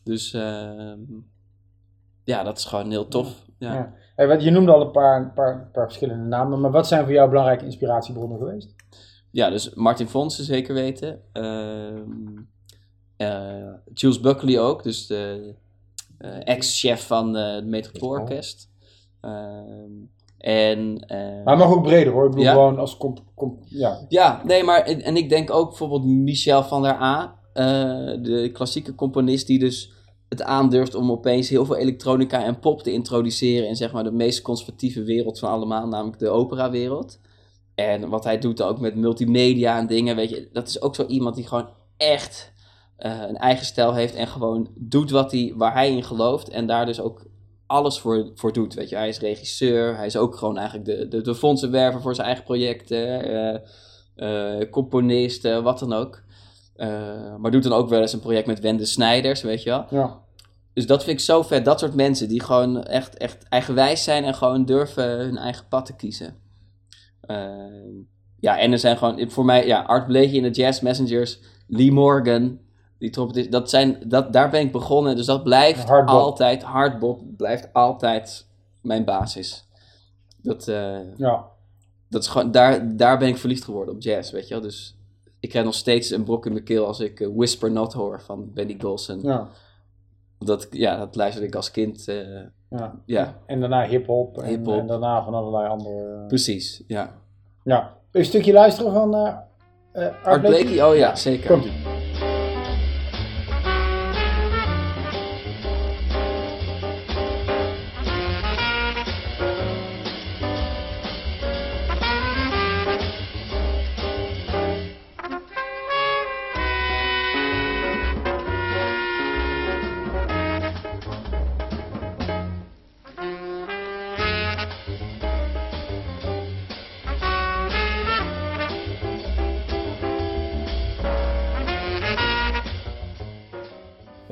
Dus ehm, ja, dat is gewoon heel tof. Ja. Ja. Hey, wat- je noemde al een paar, paar, paar verschillende namen, maar wat zijn voor jou belangrijke inspiratiebronnen geweest? Ja, dus Martin Fonsen zeker weten. Ehm eh, Jules Buckley ook, dus de eh, ex-chef van eh, het Metropoolorkest. Ehm en, eh, Maar mag ook breder hoor, ik bedoel Ja. gewoon als comp, comp- ja. ja, nee, maar en, en ik denk ook bijvoorbeeld Michel van der A, eh, de klassieke componist die dus het aandurft om opeens heel veel elektronica en pop te introduceren in zeg maar de meest conservatieve wereld van allemaal, namelijk de operawereld. En wat hij doet ook met multimedia en dingen, weet je, dat is ook zo iemand die gewoon echt eh, een eigen stijl heeft en gewoon doet wat hij, waar hij in gelooft en daar dus ook alles voor, voor doet. Weet je, hij is regisseur, hij is ook gewoon eigenlijk de, de, de fondsenwerver voor zijn eigen projecten, eh, eh, componist, eh, wat dan ook. Eh, maar doet dan ook wel eens een project met Wende Snijders, weet je wel. ja. Dus dat vind ik zo vet, dat soort mensen die gewoon echt, echt eigenwijs zijn en gewoon durven hun eigen pad te kiezen. Ehm, ja, en er zijn gewoon, voor mij, ja, Art Blakey in de Jazz Messengers, Lee Morgan, die trompetist, dat zijn, dat, daar ben ik begonnen, dus dat blijft Hardbop. altijd, hardbop blijft altijd mijn basis. Dat, eh, ja. dat is gewoon, daar, daar ben ik verliefd geworden op jazz, weet je wel. Dus ik krijg nog steeds een brok in mijn keel als ik eh, Whisper Not hoor van Benny Golson. ja. Dat, ja, dat luisterde ik als kind. eh, ja. ja, En daarna hip-hop en, daarna van allerlei andere. precies. Ja. Ja. Een stukje luisteren van Art, Art Blakey? Blakey, oh ja, zeker.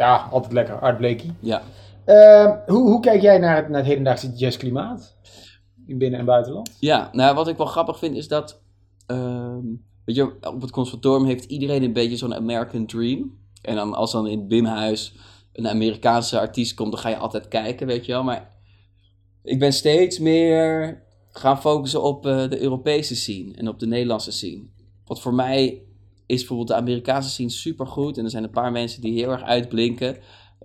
Ja, altijd lekker. Art Blakey. Ja. Eh, hoe, hoe kijk jij naar het, naar het hedendaagse jazzklimaat? In binnen- en buitenland? Ja, nou wat ik wel grappig vind is dat, ehm, weet je, op het conservatorium heeft iedereen een beetje zo'n American dream. En dan als dan in het Bimhuis een Amerikaanse artiest komt, dan ga je altijd kijken, weet je wel. Maar ik ben steeds meer gaan focussen op eh, de Europese scene en op de Nederlandse scene. Wat voor mij is bijvoorbeeld de Amerikaanse scene supergoed. En er zijn een paar mensen die heel erg uitblinken.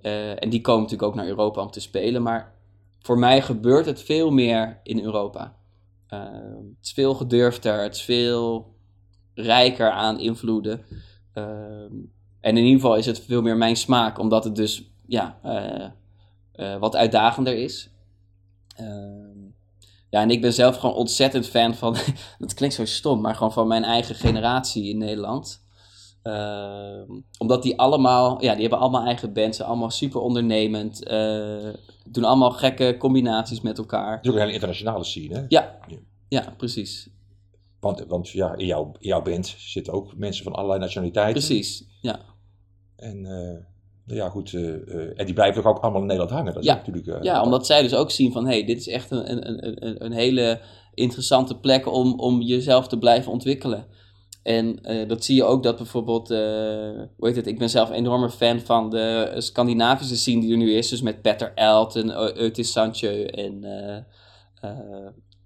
Eh, en die komen natuurlijk ook naar Europa om te spelen. Maar voor mij gebeurt het veel meer in Europa. Eh, het is veel gedurfder, het is veel rijker aan invloeden. Ehm, en in ieder geval is het veel meer mijn smaak, omdat het dus ja, eh, eh, wat uitdagender is. Ja, en ik ben zelf gewoon ontzettend fan van, dat klinkt zo stom, maar gewoon van mijn eigen generatie in Nederland. Ehm, omdat die allemaal, ja, die hebben allemaal eigen bands, zijn allemaal super ondernemend, eh, doen allemaal gekke combinaties met elkaar. Het is ook een hele internationale scene, hè? Ja, Ja. ja, precies. Want, want ja, in, jouw, in jouw band zitten ook mensen van allerlei nationaliteiten. Precies, ja. En eh, ja, goed, eh, eh, en die blijven toch ook allemaal in Nederland hangen. Dat is Ja. natuurlijk, eh, Ja, omdat zij dus ook zien van, hé, hey, dit is echt een, een, een- een, hele interessante plek om, om jezelf te blijven ontwikkelen. En dat zie je ook dat bijvoorbeeld, eh, hoe heet het, ik ben zelf een enorme fan van de Scandinavische scene die er nu is. Dus met Petter Elton, Eutis Sanchez en,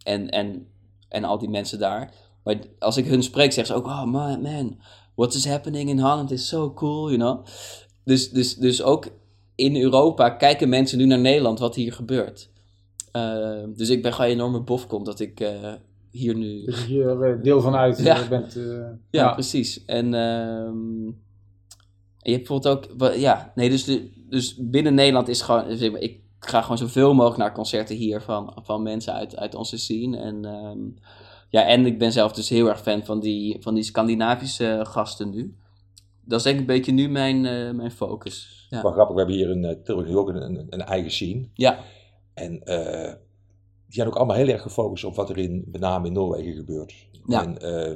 en, en, en al die mensen daar. Maar als ik hun spreek, zeggen ze ook, oh man, man, what is happening in Holland is so cool, you know. Dus, dus, dus ook in Europa kijken mensen nu naar Nederland, wat hier gebeurt. Eh, dus ik ben gewoon een enorme bofkont dat ik eh, hier nu... Dus hier eh, deel van uit. Ja. Bent, eh, Ja, ja. precies. En, ehm, en je hebt bijvoorbeeld ook... Ja, nee, dus, de, dus binnen Nederland is gewoon... zeg maar, Ik ga gewoon zoveel mogelijk naar concerten hier van, van mensen uit, uit onze scene. En, ehm, ja, en ik ben zelf dus heel erg fan van die, van die Scandinavische gasten nu. Dat is denk ik een beetje nu mijn, eh, mijn focus. Ja. Grappig, we hebben hier in uh, Tilburg ook een, een, eigen scene. Ja. En eh, die zijn ook allemaal heel erg gefocust op wat er in, met name in Noorwegen gebeurt. Ja. En eh,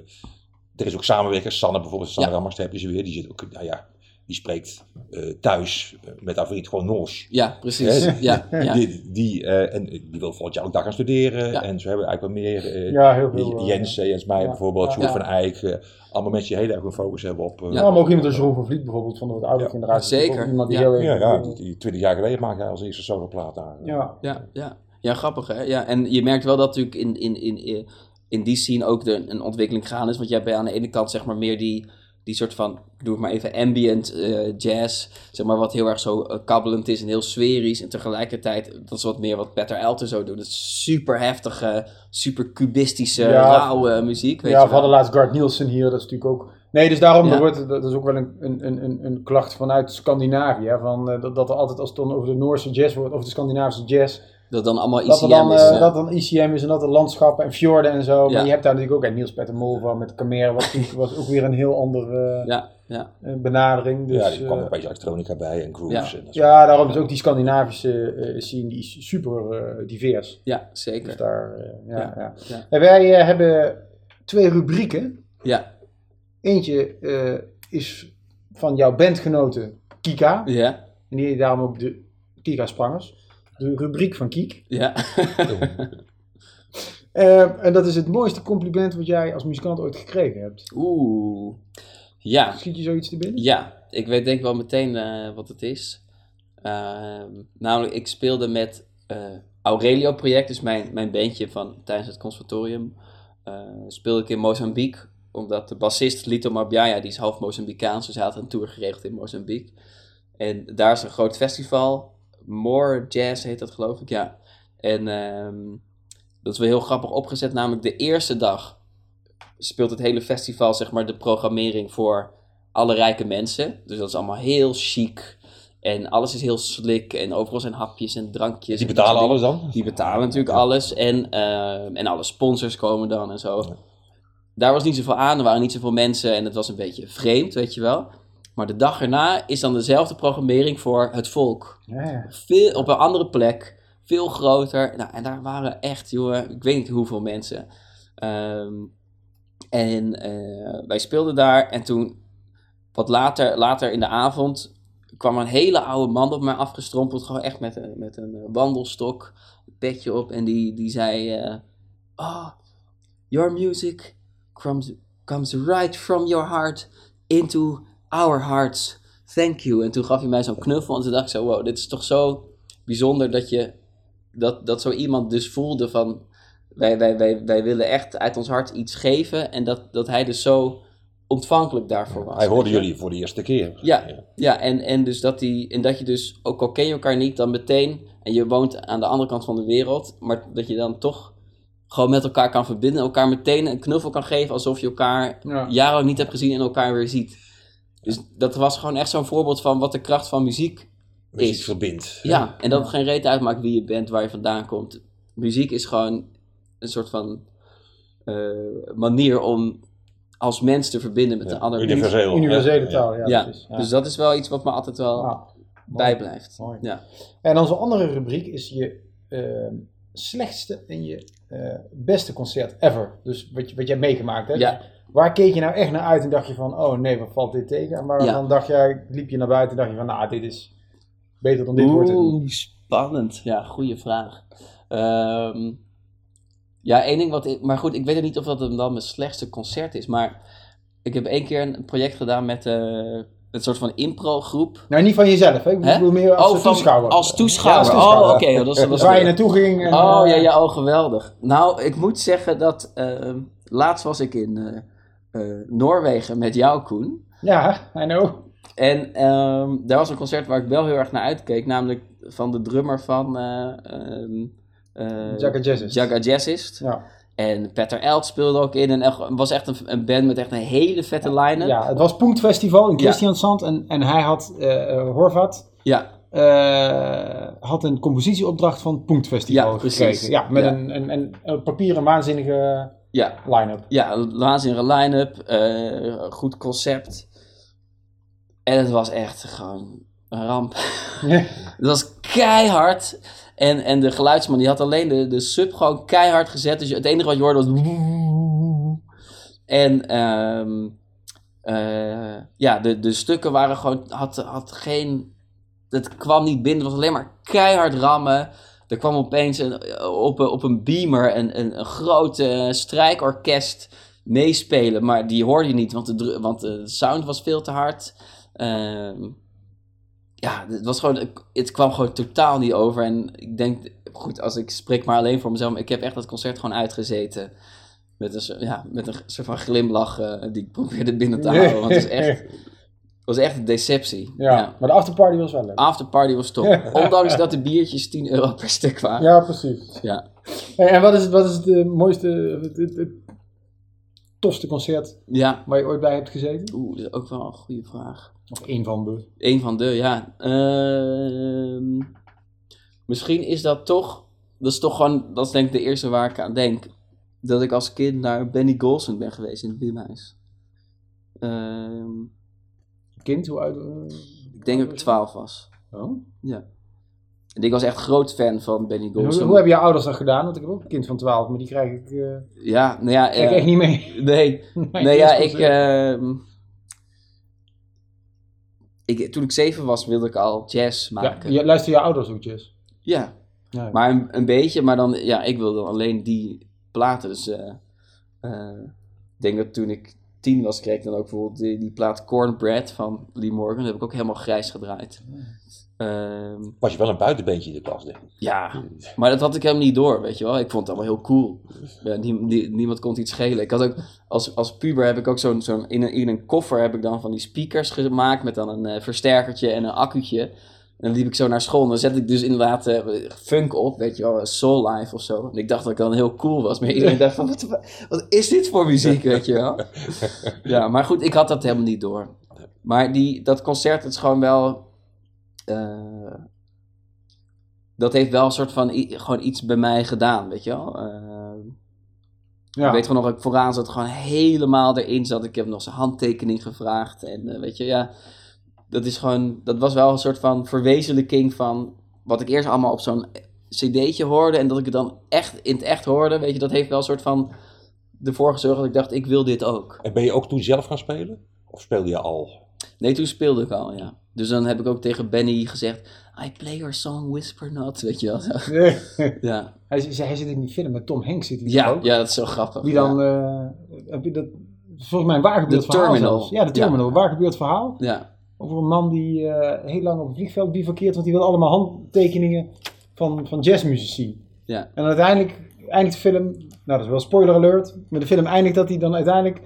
er is ook samenwerkers, Sanne bijvoorbeeld, Sanne Ja. Rammers, daar heb je ze weer. Die zit ook, nou ja, die spreekt eh, thuis eh, met haar vriend gewoon Noors. Ja, precies. Hè? Ja, ja. Die, die, eh, en die wil volgend jaar ook daar gaan studeren. Ja. En zo hebben we eigenlijk wel meer. eh, ja, heel veel. Jens, Jens Meijer ja. bijvoorbeeld. Sjoerd Ja. van Eyck. allemaal mensen die heel erg een focus hebben op... eh, Ja, maar ook iemand als Jeroen van Vliet bijvoorbeeld, van de wat oudere Ja. generatie. Zeker. Iemand die Ja. heel erg... ja, ja, die, 20 jaar geleden maakte hij als eerste soloplaat daar. ja. Ja, ja. ja, grappig hè. Ja, en je merkt wel dat natuurlijk in, in, in, in die scene ook de, een ontwikkeling gaan is. Want jij hebt aan de ene kant zeg maar meer die, die soort van, doe het maar even, ambient eh, jazz. Zeg maar wat heel erg zo eh, kabbelend is en heel sferisch. En tegelijkertijd, dat is wat meer wat Peter Elton zo doet. Dat is super heftige, super cubistische, Ja, rauwe muziek. Weet ja, je we hadden laatst Gart Nielsen hier, dat is natuurlijk ook... Nee, dus daarom Ja. wordt, dat is ook wel een, een, een, een klacht vanuit Scandinavië. Van, eh, dat, dat er altijd als het dan over de Noorse jazz wordt, over de Scandinavische jazz, Dat dan allemaal dat er ICM dan, is. eh, ja. dat dan ICM is en dat er landschappen en fjorden en zo. Ja. Maar je hebt daar natuurlijk ook en Niels Petter Mol van met Kamer, was, natuurlijk- was ook weer een heel andere ja, ja. eh, benadering. Dus, ja, die kwam eh, een beetje elektronica bij en grooves. Ja. En dat ja, daarom is ook die Scandinavische eh, scene die is super eh, divers. ja, Dus zeker. daar, eh, ja, Ja. ja. Ja. En wij eh, hebben twee rubrieken. Ja, Eentje eh, is van jouw bandgenote Kika. ja, En die heet daarom ook de Kika Sprangers. De rubriek van Kiek. ja. Eh, en dat is het mooiste compliment wat jij als muzikant ooit gekregen hebt. Oeh. Ja, Schiet je zoiets te binnen? Ja, ik weet denk ik wel meteen eh, wat het is. Ehm, namelijk, ik speelde met eh, Aurelio Project, dus mijn, mijn bandje van tijdens het conservatorium. speelde ik in Mozambique, omdat de bassist Lito Mabjaya, die is half Mozambicaans, dus hij had een tour geregeld in Mozambique. En daar is een groot festival, More Jazz heet dat geloof ik, ja. En ehm, dat is wel heel grappig opgezet, namelijk de eerste dag speelt het hele festival zeg maar de programmering voor alle rijke mensen. Dus dat is allemaal heel chic. En alles is heel slik. En overal zijn hapjes en drankjes. Die en betalen soort alles dan? Die betalen natuurlijk alles. En, eh, en alle sponsors komen dan en zo. Ja. Daar was niet zoveel aan. Er waren niet zoveel mensen. En het was een beetje vreemd, weet je wel. Maar de dag erna is dan dezelfde programmering voor het volk. Ja, ja. Veel, op een andere plek. Veel groter. Nou, en daar waren echt, jongen, ik weet niet hoeveel mensen. Ehm, en eh, wij speelden daar. En toen, wat later, later in de avond, kwam een hele oude man op mij afgestrompeld. Gewoon echt met een, met een eh, wandelstok, een petje op. En die, die zei: eh, Oh, your music comes, comes right from your heart into our hearts thank you. En toen gaf hij mij zo'n knuffel en toen dacht ik zo, wow, dit is toch zo bijzonder dat je, dat, dat zo iemand dus voelde van, wij, wij, wij, wij willen echt uit ons hart iets geven en dat, dat hij dus zo ontvankelijk daarvoor was. Hij hoorde jullie voor de eerste keer. Ja, ja en, en, dus dat die, en dat je dus, ook al ken je elkaar niet, dan meteen, en je woont aan de andere kant van de wereld, maar dat je dan toch gewoon met elkaar kan verbinden, elkaar meteen een knuffel kan geven, alsof je elkaar Ja. jarenlang niet hebt gezien en elkaar weer ziet. Dus dat was gewoon echt zo'n voorbeeld van wat de kracht van muziek Muziek is. verbindt. Ja, en dat het geen reet uitmaakt wie je bent, waar je vandaan komt. Muziek is gewoon een soort van eh, manier om als mens te verbinden met Ja, een ander universeel. mens. Universele taal, ja. Ja, precies. dus dat is wel iets wat me altijd wel Ja, mooi. bijblijft. Mooi. Ja. En onze andere rubriek is je eh, slechtste en je eh, beste concert ever. Dus wat, je, wat jij meegemaakt hebt. Ja. Waar keek je nou echt naar uit en dacht je van, oh nee, wat valt dit tegen? En waarvan Ja. dacht jij, liep je naar buiten en dacht je van, nou, dit is beter dan dit wordt het niet. Oeh, spannend. Ja, goede vraag. Ehm, ja, één ding wat ik... Maar goed, ik weet niet of dat dan mijn slechtste concert is. Maar ik heb één keer een project gedaan met eh, een soort van impro-groep. Nou, niet van jezelf, hè? Ik bedoel meer als oh, eh, van- toeschouwer. Als toeschouwer. Ja, als toeschouwer. Oh, oké. dat dat waar je naartoe ging. En, Oh, eh, ja, ja, oh, geweldig. Nou, ik moet zeggen dat... ehm, laatst was ik in eh, eh, Noorwegen met jou, Koen. Ja, I know. En ehm, daar was een concert waar ik wel heel erg naar uitkeek. Namelijk van de drummer van... Jagga Jazzist. Jagga Jazzist. Ja. En Peter Elt speelde ook in. En het was echt een, een band met echt een hele vette line-up. ja, het was Punktfestival in Ja. Christiansand en, en hij had, Horvat, Ja, had een compositieopdracht van Punktfestival Ja, precies. gekregen. Ja, met Ja. Een, een, een, een papieren waanzinnige ja, line-up. ja, een waanzinnige line-up. eh, goed concept. En het was echt gewoon een ramp. Het was keihard. En, en de geluidsman die had alleen de, de sub gewoon keihard gezet. Dus het enige wat je hoorde was... En ehm, eh, ja, de, de stukken waren gewoon... Had, had geen... Het kwam niet binnen. Het was alleen maar keihard rammen. Er kwam opeens een, op, een- op een beamer een, een, een groot eh, strijkorkest meespelen. Maar die hoorde je niet, want de, want de sound was veel te hard. Ehm, ja, het was gewoon, het kwam gewoon totaal niet over. En ik denk, goed, als ik spreek maar alleen voor mezelf, maar ik heb echt dat concert gewoon uitgezeten. Met een, soort- ja, met een soort van glimlach eh, die ik probeerde binnen te houden. Want het was echt, was echt een deceptie. Ja, Ja. maar de afterparty was wel leuk. Afterparty was top. Ondanks dat de biertjes 10 euro per stuk waren. Ja, precies. Ja. En, en wat is, wat is het eh, mooiste, het, het, het tofste concert Ja. waar je ooit bij hebt gezeten? Oeh, dat is ook wel een goede vraag. Of één van de. Eén van de, ja. Ehm, misschien is dat toch, dat is toch gewoon, dat is denk ik de eerste waar ik aan denk. Dat ik als kind naar Benny Golson ben geweest in het Bimhuis. Ehm, Kind, hoe oud? eh, ik denk dat ik 12 was. Oh. Ja. En ik was echt groot fan van Benny Hoe, Golson. hoe hebben je ouders dat gedaan? Want ik heb ook een kind van 12, maar die krijg ik, eh, Ja, nou ja. krijg ik eh, echt niet mee. Nee, nee ja, ik, ehm, ik... Toen ik zeven was, wilde ik al jazz ja, maken. je, luister je ouders ook, Jess? ja. Ja. Maar een, een beetje, maar dan, ja, ik wilde alleen die platen. Dus ik denk dat toen ik tien was, kreeg ik dan ook bijvoorbeeld die, die plaat Cornbread van Lee Morgan. Dat heb ik ook helemaal grijs gedraaid. Ehm, Was je wel een buitenbeentje in de klas, denk ik. ja, maar dat had ik helemaal niet door, weet je wel. Ik vond het allemaal heel cool. Ja, nie- nie- niemand kon iets schelen. Ik had ook, als, als puber heb ik ook zo'n, zo'n in, een, in een koffer heb ik dan van die speakers gemaakt met dan een eh, versterkertje en een accu'tje. En dan liep ik zo naar school en dan zette ik dus inderdaad eh, funk op, weet je wel, Soul Life of zo. En ik dacht dat ik dan heel cool was, maar iedereen dacht van, wat, wat is dit voor muziek, weet je wel. Ja, maar goed, ik had dat helemaal niet door. Maar die, dat concert, het is gewoon wel... eh, dat heeft wel een soort van gewoon iets bij mij gedaan, weet je wel. Eh, Ja. Ik weet gewoon nog dat ik vooraan zat, gewoon helemaal erin zat. Ik heb nog zijn handtekening gevraagd. En weet je, ja, dat is gewoon, dat was wel een soort van verwezenlijking van wat ik eerst allemaal op zo'n cd'tje hoorde. En dat ik het dan echt in het echt hoorde, weet je, dat heeft wel een soort van ervoor gezorgd dat ik dacht, ik wil dit ook. En ben je ook toen zelf gaan spelen? Of speelde je al? Nee, toen speelde ik al, ja. Dus dan heb ik ook tegen Benny gezegd, I play your song Whisper Not, weet je wel. Ja, hij, zit- hij zit in die film met Tom Hanks, zit hij ja, ook. ja dat is zo grappig. Die ja. dan, eh, heb je dat, volgens mij een waar gebeurd De verhaal Terminal. zelfs. Ja, de Terminal, Ja. waar gebeurd verhaal. Ja, over een man die eh, heel lang op een vliegveld bivakkeert, want die wil allemaal handtekeningen van, van jazzmuzici. Ja. En uiteindelijk eindigt de film, nou dat is wel spoiler alert, maar de film eindigt dat hij dan uiteindelijk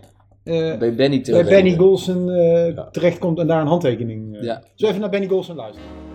eh, Bij Benny bij terug. Benny Golson eh, Ja. terechtkomt en daar een handtekening. eh. Ja. Zo even naar Benny Golson luisteren.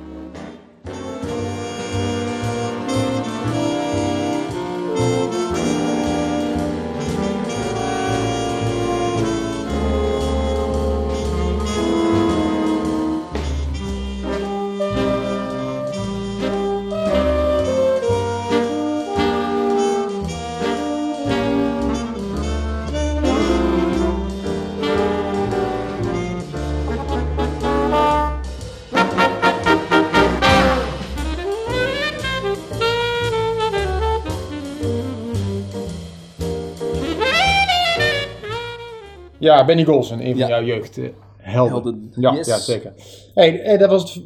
Ja, Benny Golson, een van Ja. jouw jeugdhelden. Helden. Ja, Yes. ja, zeker. Hey, eh, dat was het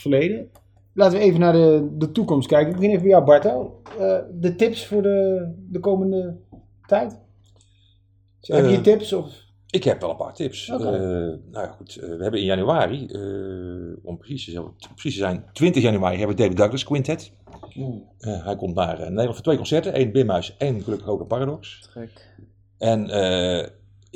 verleden. Laten we even naar de, de toekomst kijken. Ik begin even bij jou, Barto. Eh, de tips voor de, de komende tijd? Heb je Eh, tips? Of? Ik heb wel een paar tips. Eh, nou ja, goed. we hebben in januari, eh, om precies te, zijn, precies te zijn, 20 januari hebben we David Douglas Quintet. Eh, hij komt naar Nederland voor twee concerten. één Bimhuis en gelukkig ook een Paradox. Gek. En eh,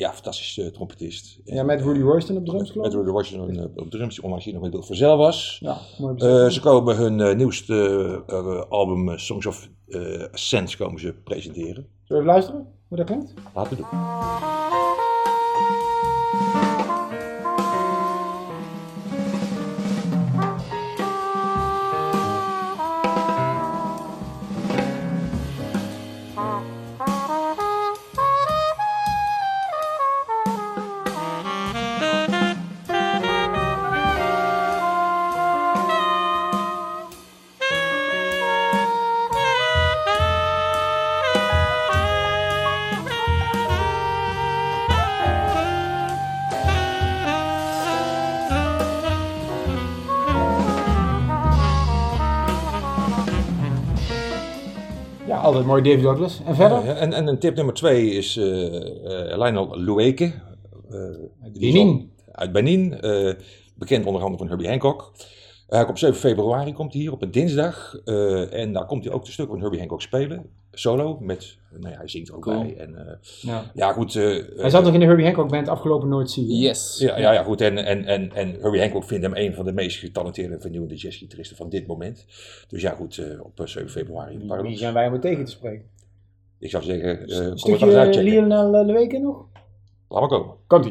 ja, fantastisch eh, trompetist. Ja, met Rudy Royston op drums, geloof Met? Rudy Washington eh, op drums, die onlangs hier nog met Bill Verzel was. Ja, mooi Eh, ze komen hun eh, nieuwste eh, album eh, Songs of eh, Ascent komen ze presenteren. Zullen we even luisteren hoe dat klinkt? Laten we doen. Altijd mooi David Douglas. En verder? Ja, en, en een tip nummer twee is eh eh, Lionel Loueke. eh, Benin. Uit Benin. bekend onder andere van Herbie Hancock. Hij komt op 7 februari komt hij hier op een dinsdag. en daar komt hij ook de stukken van Herbie Hancock spelen. Solo. Met, nou ja, hij zingt er ook Cool. bij. En, eh, Ja. ja, goed. eh, Hij zat nog in de Herbie Hancock band afgelopen nooit zien. Yes. Ja, ja, ja, goed. En, en, en, en Herbie Hancock vindt hem een van de meest getalenteerde en vernieuwende jazzgitaristen van dit moment. Dus ja, goed, eh, op eh, 7 februari in de Wie Paradox. zijn wij om het tegen te spreken? Ik zou zeggen, eh kom het eens Stukje uitchecken. Lionel eh, Leweke nog? Laat maar komen. Komt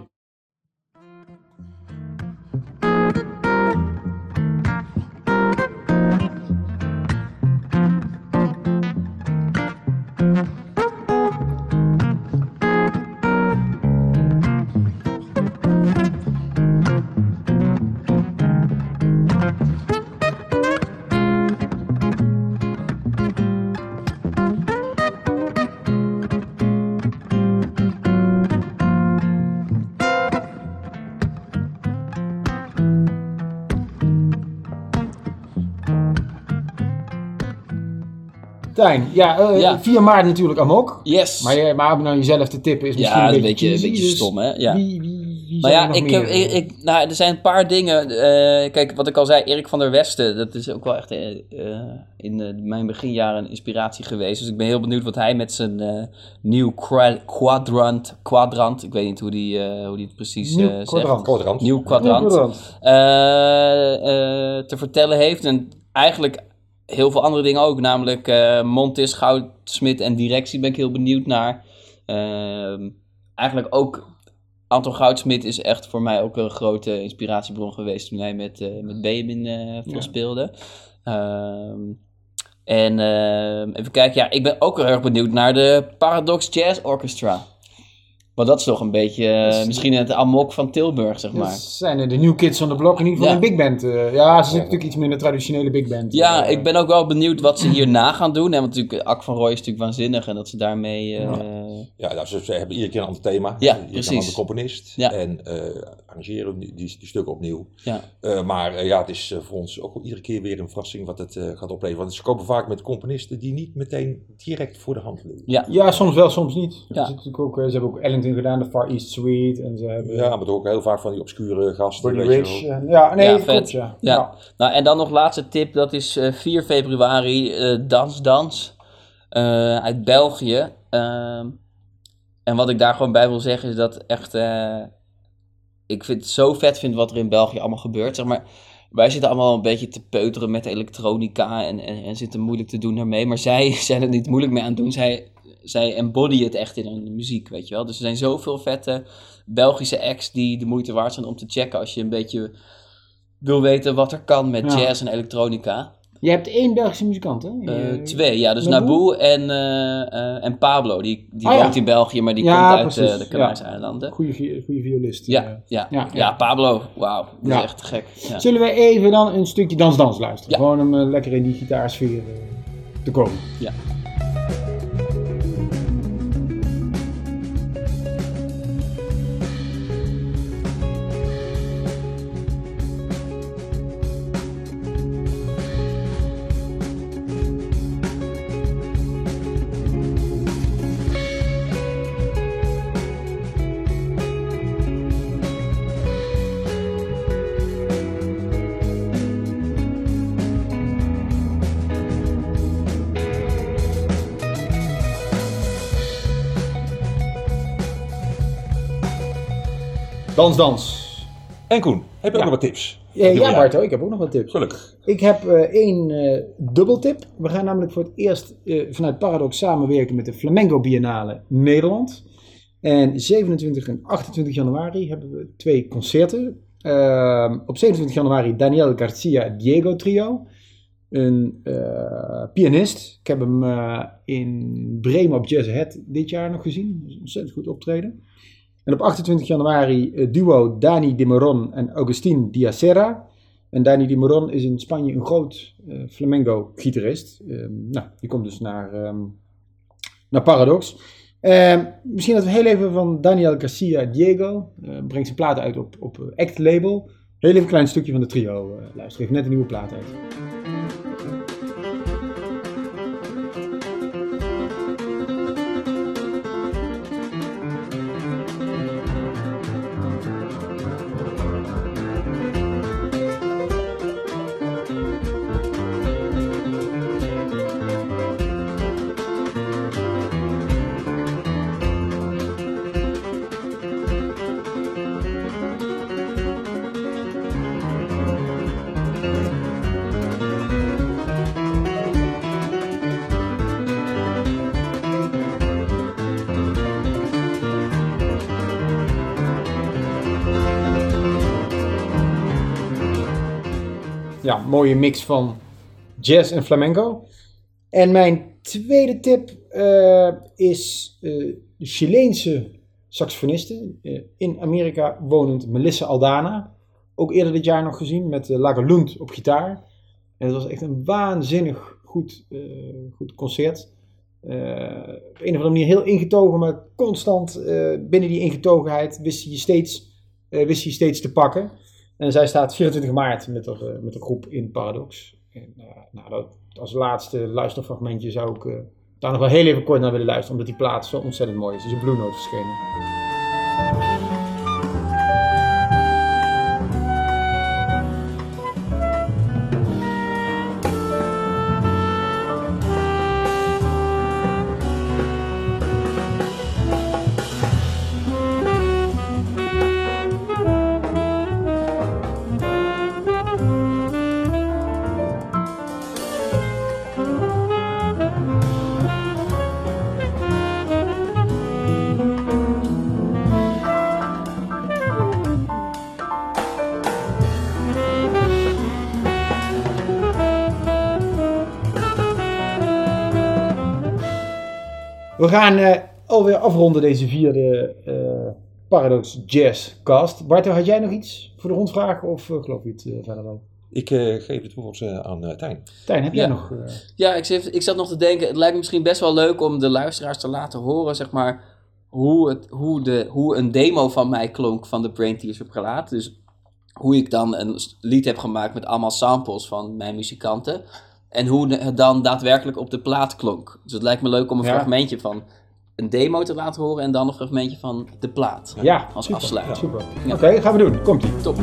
Tijn, ja, eh, Ja. 4 maart natuurlijk Amok. Yes. Maar, je- maar om nou jezelf te tippen is misschien ja, een een beetje, beetje, een beetje dus stom, hè? Ja. Wie, wie, wie Maar zijn ja, er ik heb, meer? ik, ik- nou, er zijn een paar dingen. eh, kijk, wat ik al zei, Erik van der Westen, dat is ook wel echt eh, eh, in eh, mijn beginjaren een inspiratie geweest. Dus ik ben heel benieuwd wat hij met zijn eh, nieuw qua- quadrant, quadrant, ik weet niet hoe die, eh, hoe die het precies Nieuw eh, zegt. Quadrant. Nieuw kwadrant. Nieuw kwadrant. eh, eh, te vertellen heeft. En eigenlijk heel veel andere dingen ook. Namelijk eh Montis, Goudsmit en directie ben ik heel benieuwd naar. Ehm, eigenlijk ook Anton Goudsmit is echt voor mij ook een grote inspiratiebron geweest toen hij met, eh met Benjamin eh veel Ja. speelde. Ehm, en ehm, even kijken, ja, ik ben ook heel erg benieuwd naar de Paradox Jazz Orchestra. Want dat is toch een beetje eh, misschien het amok van Tilburg, zeg Dat maar. zijn er de New Kids on the Block, in ieder geval Ja. een big band. eh, ja, ze zijn natuurlijk iets minder traditionele big band. Ja, eh, ik ben ook wel benieuwd wat ze hierna gaan doen. Hè? Want natuurlijk, Ak van Rooij is natuurlijk waanzinnig. En dat ze daarmee... eh, Ja, nou, ze, ze hebben iedere keer een ander thema. Ja, Iedere keer precies. een andere componist. Ja. En eh, arrangeren die, die, die stukken opnieuw. ja. Eh, maar ja, het is voor ons ook wel iedere keer weer een verrassing wat het eh, gaat opleveren. Want ze komen vaak met componisten die niet meteen direct voor de hand liggen. Ja. Ja, soms wel, soms niet. Ja. Natuurlijk ook, ze hebben ook Ellington dingen gedaan. De Far East Suite. En ze hebben Ja, maar toch ook heel vaak van die obscure gasten. Rich. En, ja, nee, Ja, dat vet. klopt, ja. Ja. Nou, en dan nog laatste tip, dat is eh, 4 februari, eh, Dans Dans eh, uit België. Ehm, en wat ik daar gewoon bij wil zeggen is dat echt, eh, ik vind het zo vet vind wat er in België allemaal gebeurt. Zeg maar, wij zitten allemaal een beetje te peuteren met elektronica en, en, en zitten moeilijk te doen daarmee. Maar zij zijn er niet moeilijk mee aan het doen. Zij, zij embodyen het echt in hun muziek, weet je wel. Dus er zijn zoveel vette Belgische acts die de moeite waard zijn om te checken als je een beetje wil weten wat er kan met Ja. jazz en elektronica. Je hebt één Belgische muzikant, hè? Eh, Je- twee, ja. Dus Naboe? Naboe en, eh, eh, en Pablo. Die, die Ah, ja. woont in België, maar die Ja, komt uit precies, eh, de Canarische ja. eilanden. Goeie, goeie violist. Ja, ja, ja, ja, ja. Pablo. Wauw, dat Ja. is echt gek. Ja. Zullen we even dan een stukje Dans Dans luisteren? Ja. Gewoon om lekker in die gitaarsfeer eh, te komen. Ja. Dans Dans. En Koen, heb je Ja. ook nog wat tips? Ja, ja Ja. Barto, ik heb ook nog wat tips. Gelukkig. Ik heb eh, één eh dubbeltip. We gaan namelijk voor het eerst eh, vanuit Paradox samenwerken met de Flamengo Biennale Nederland. En 27 en 28 januari hebben we twee concerten. Ehm, op 27 januari Daniel Garcia Diego Trio. Een eh, pianist. Ik heb hem eh, in Bremen op Jazz Ahead dit jaar nog gezien. Dat is een ontzettend goed optreden. En op 28 januari eh, duo Dani de Moron en Augustin Diacera. En Dani Di Moron is in Spanje een groot eh, flamenco-gitarist. Ehm, nou, die komt dus naar, ehm, naar Paradox. Ehm, misschien dat we heel even van Daniel Garcia Diego. eh, brengt zijn platen uit op, op Act Label. Heel even een klein stukje van de trio luisteren. Heeft net een nieuwe plaat uit. Ja, mooie mix van jazz en flamenco. En mijn tweede tip eh, is eh, de Chileense saxofoniste. eh, in Amerika wonend Melissa Aldana. Ook eerder dit jaar nog gezien met uh, Lagerlund op gitaar. En het was echt een waanzinnig goed, goed concert. Op een of andere manier heel ingetogen, maar constant binnen die ingetogenheid wist hij je steeds, wist hij steeds te pakken. En zij staat 24 maart met haar, eh, met haar groep in Paradox. En, eh, nou, dat, als laatste luisterfragmentje zou ik eh, daar nog wel heel even kort naar willen luisteren, omdat die plaat zo ontzettend mooi is. Het is in Blue Note verschenen. Gaan eh, alweer afronden deze vierde eh, Paradox Jazz cast. Bart, had jij nog iets voor de rondvraag of eh, geloof je het verder al? Ik eh, geef het woord eh, aan eh, Tijn. Tijn, heb jij Ja. nog... Ja, ik zat, ik zat nog te denken, het lijkt me misschien best wel leuk om de luisteraars te laten horen, zeg maar, hoe, het, hoe, de, hoe een demo van mij klonk van de Brain Tears op gelaat. Dus hoe ik dan een lied heb gemaakt met allemaal samples van mijn muzikanten. En hoe het dan daadwerkelijk op de plaat klonk. Dus het lijkt me leuk om een Ja. fragmentje van een demo te laten horen en dan een fragmentje van de plaat. Ja, Als super, afsluiter. Super. Ja. Oké, gaan we doen. Komt-ie. Top.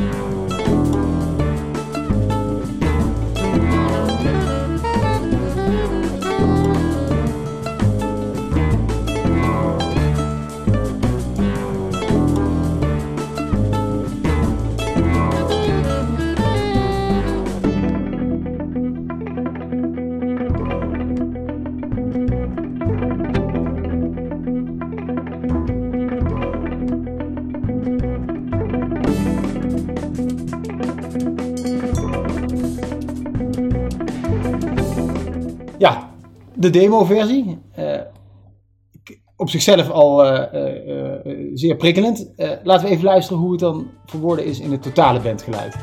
De demo-versie. Eh, op zichzelf al eh, eh, zeer prikkelend. Laten we even luisteren hoe het dan verwoorden is in het totale bandgeluid.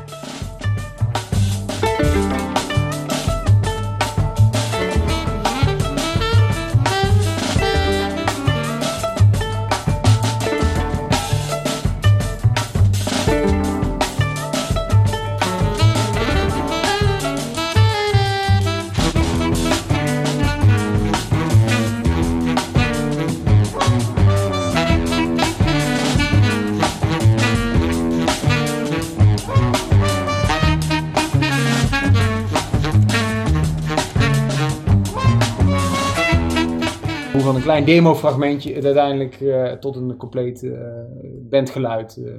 Klein demo-fragmentje het uiteindelijk eh, tot een compleet eh, bandgeluid eh,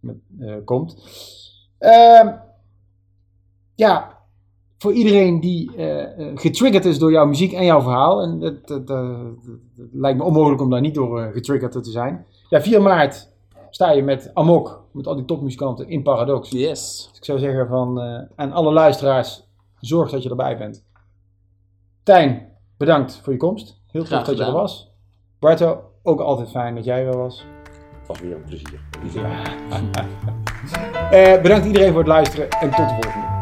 met, komt. Ehm, ja, voor iedereen die getriggerd is door jouw muziek en jouw verhaal, en dat lijkt me onmogelijk om daar niet door getriggerd te zijn. Ja, 4 maart sta je met Amok, met al die topmuzikanten in Paradox. Yes. Dus ik zou zeggen van, aan alle luisteraars, zorg dat je erbij bent. Tijn, bedankt voor je komst. Heel tof Graag dat je er was. Barto, ook altijd fijn dat jij er was. Was weer een plezier. Eh, bedankt iedereen voor het luisteren en tot de volgende.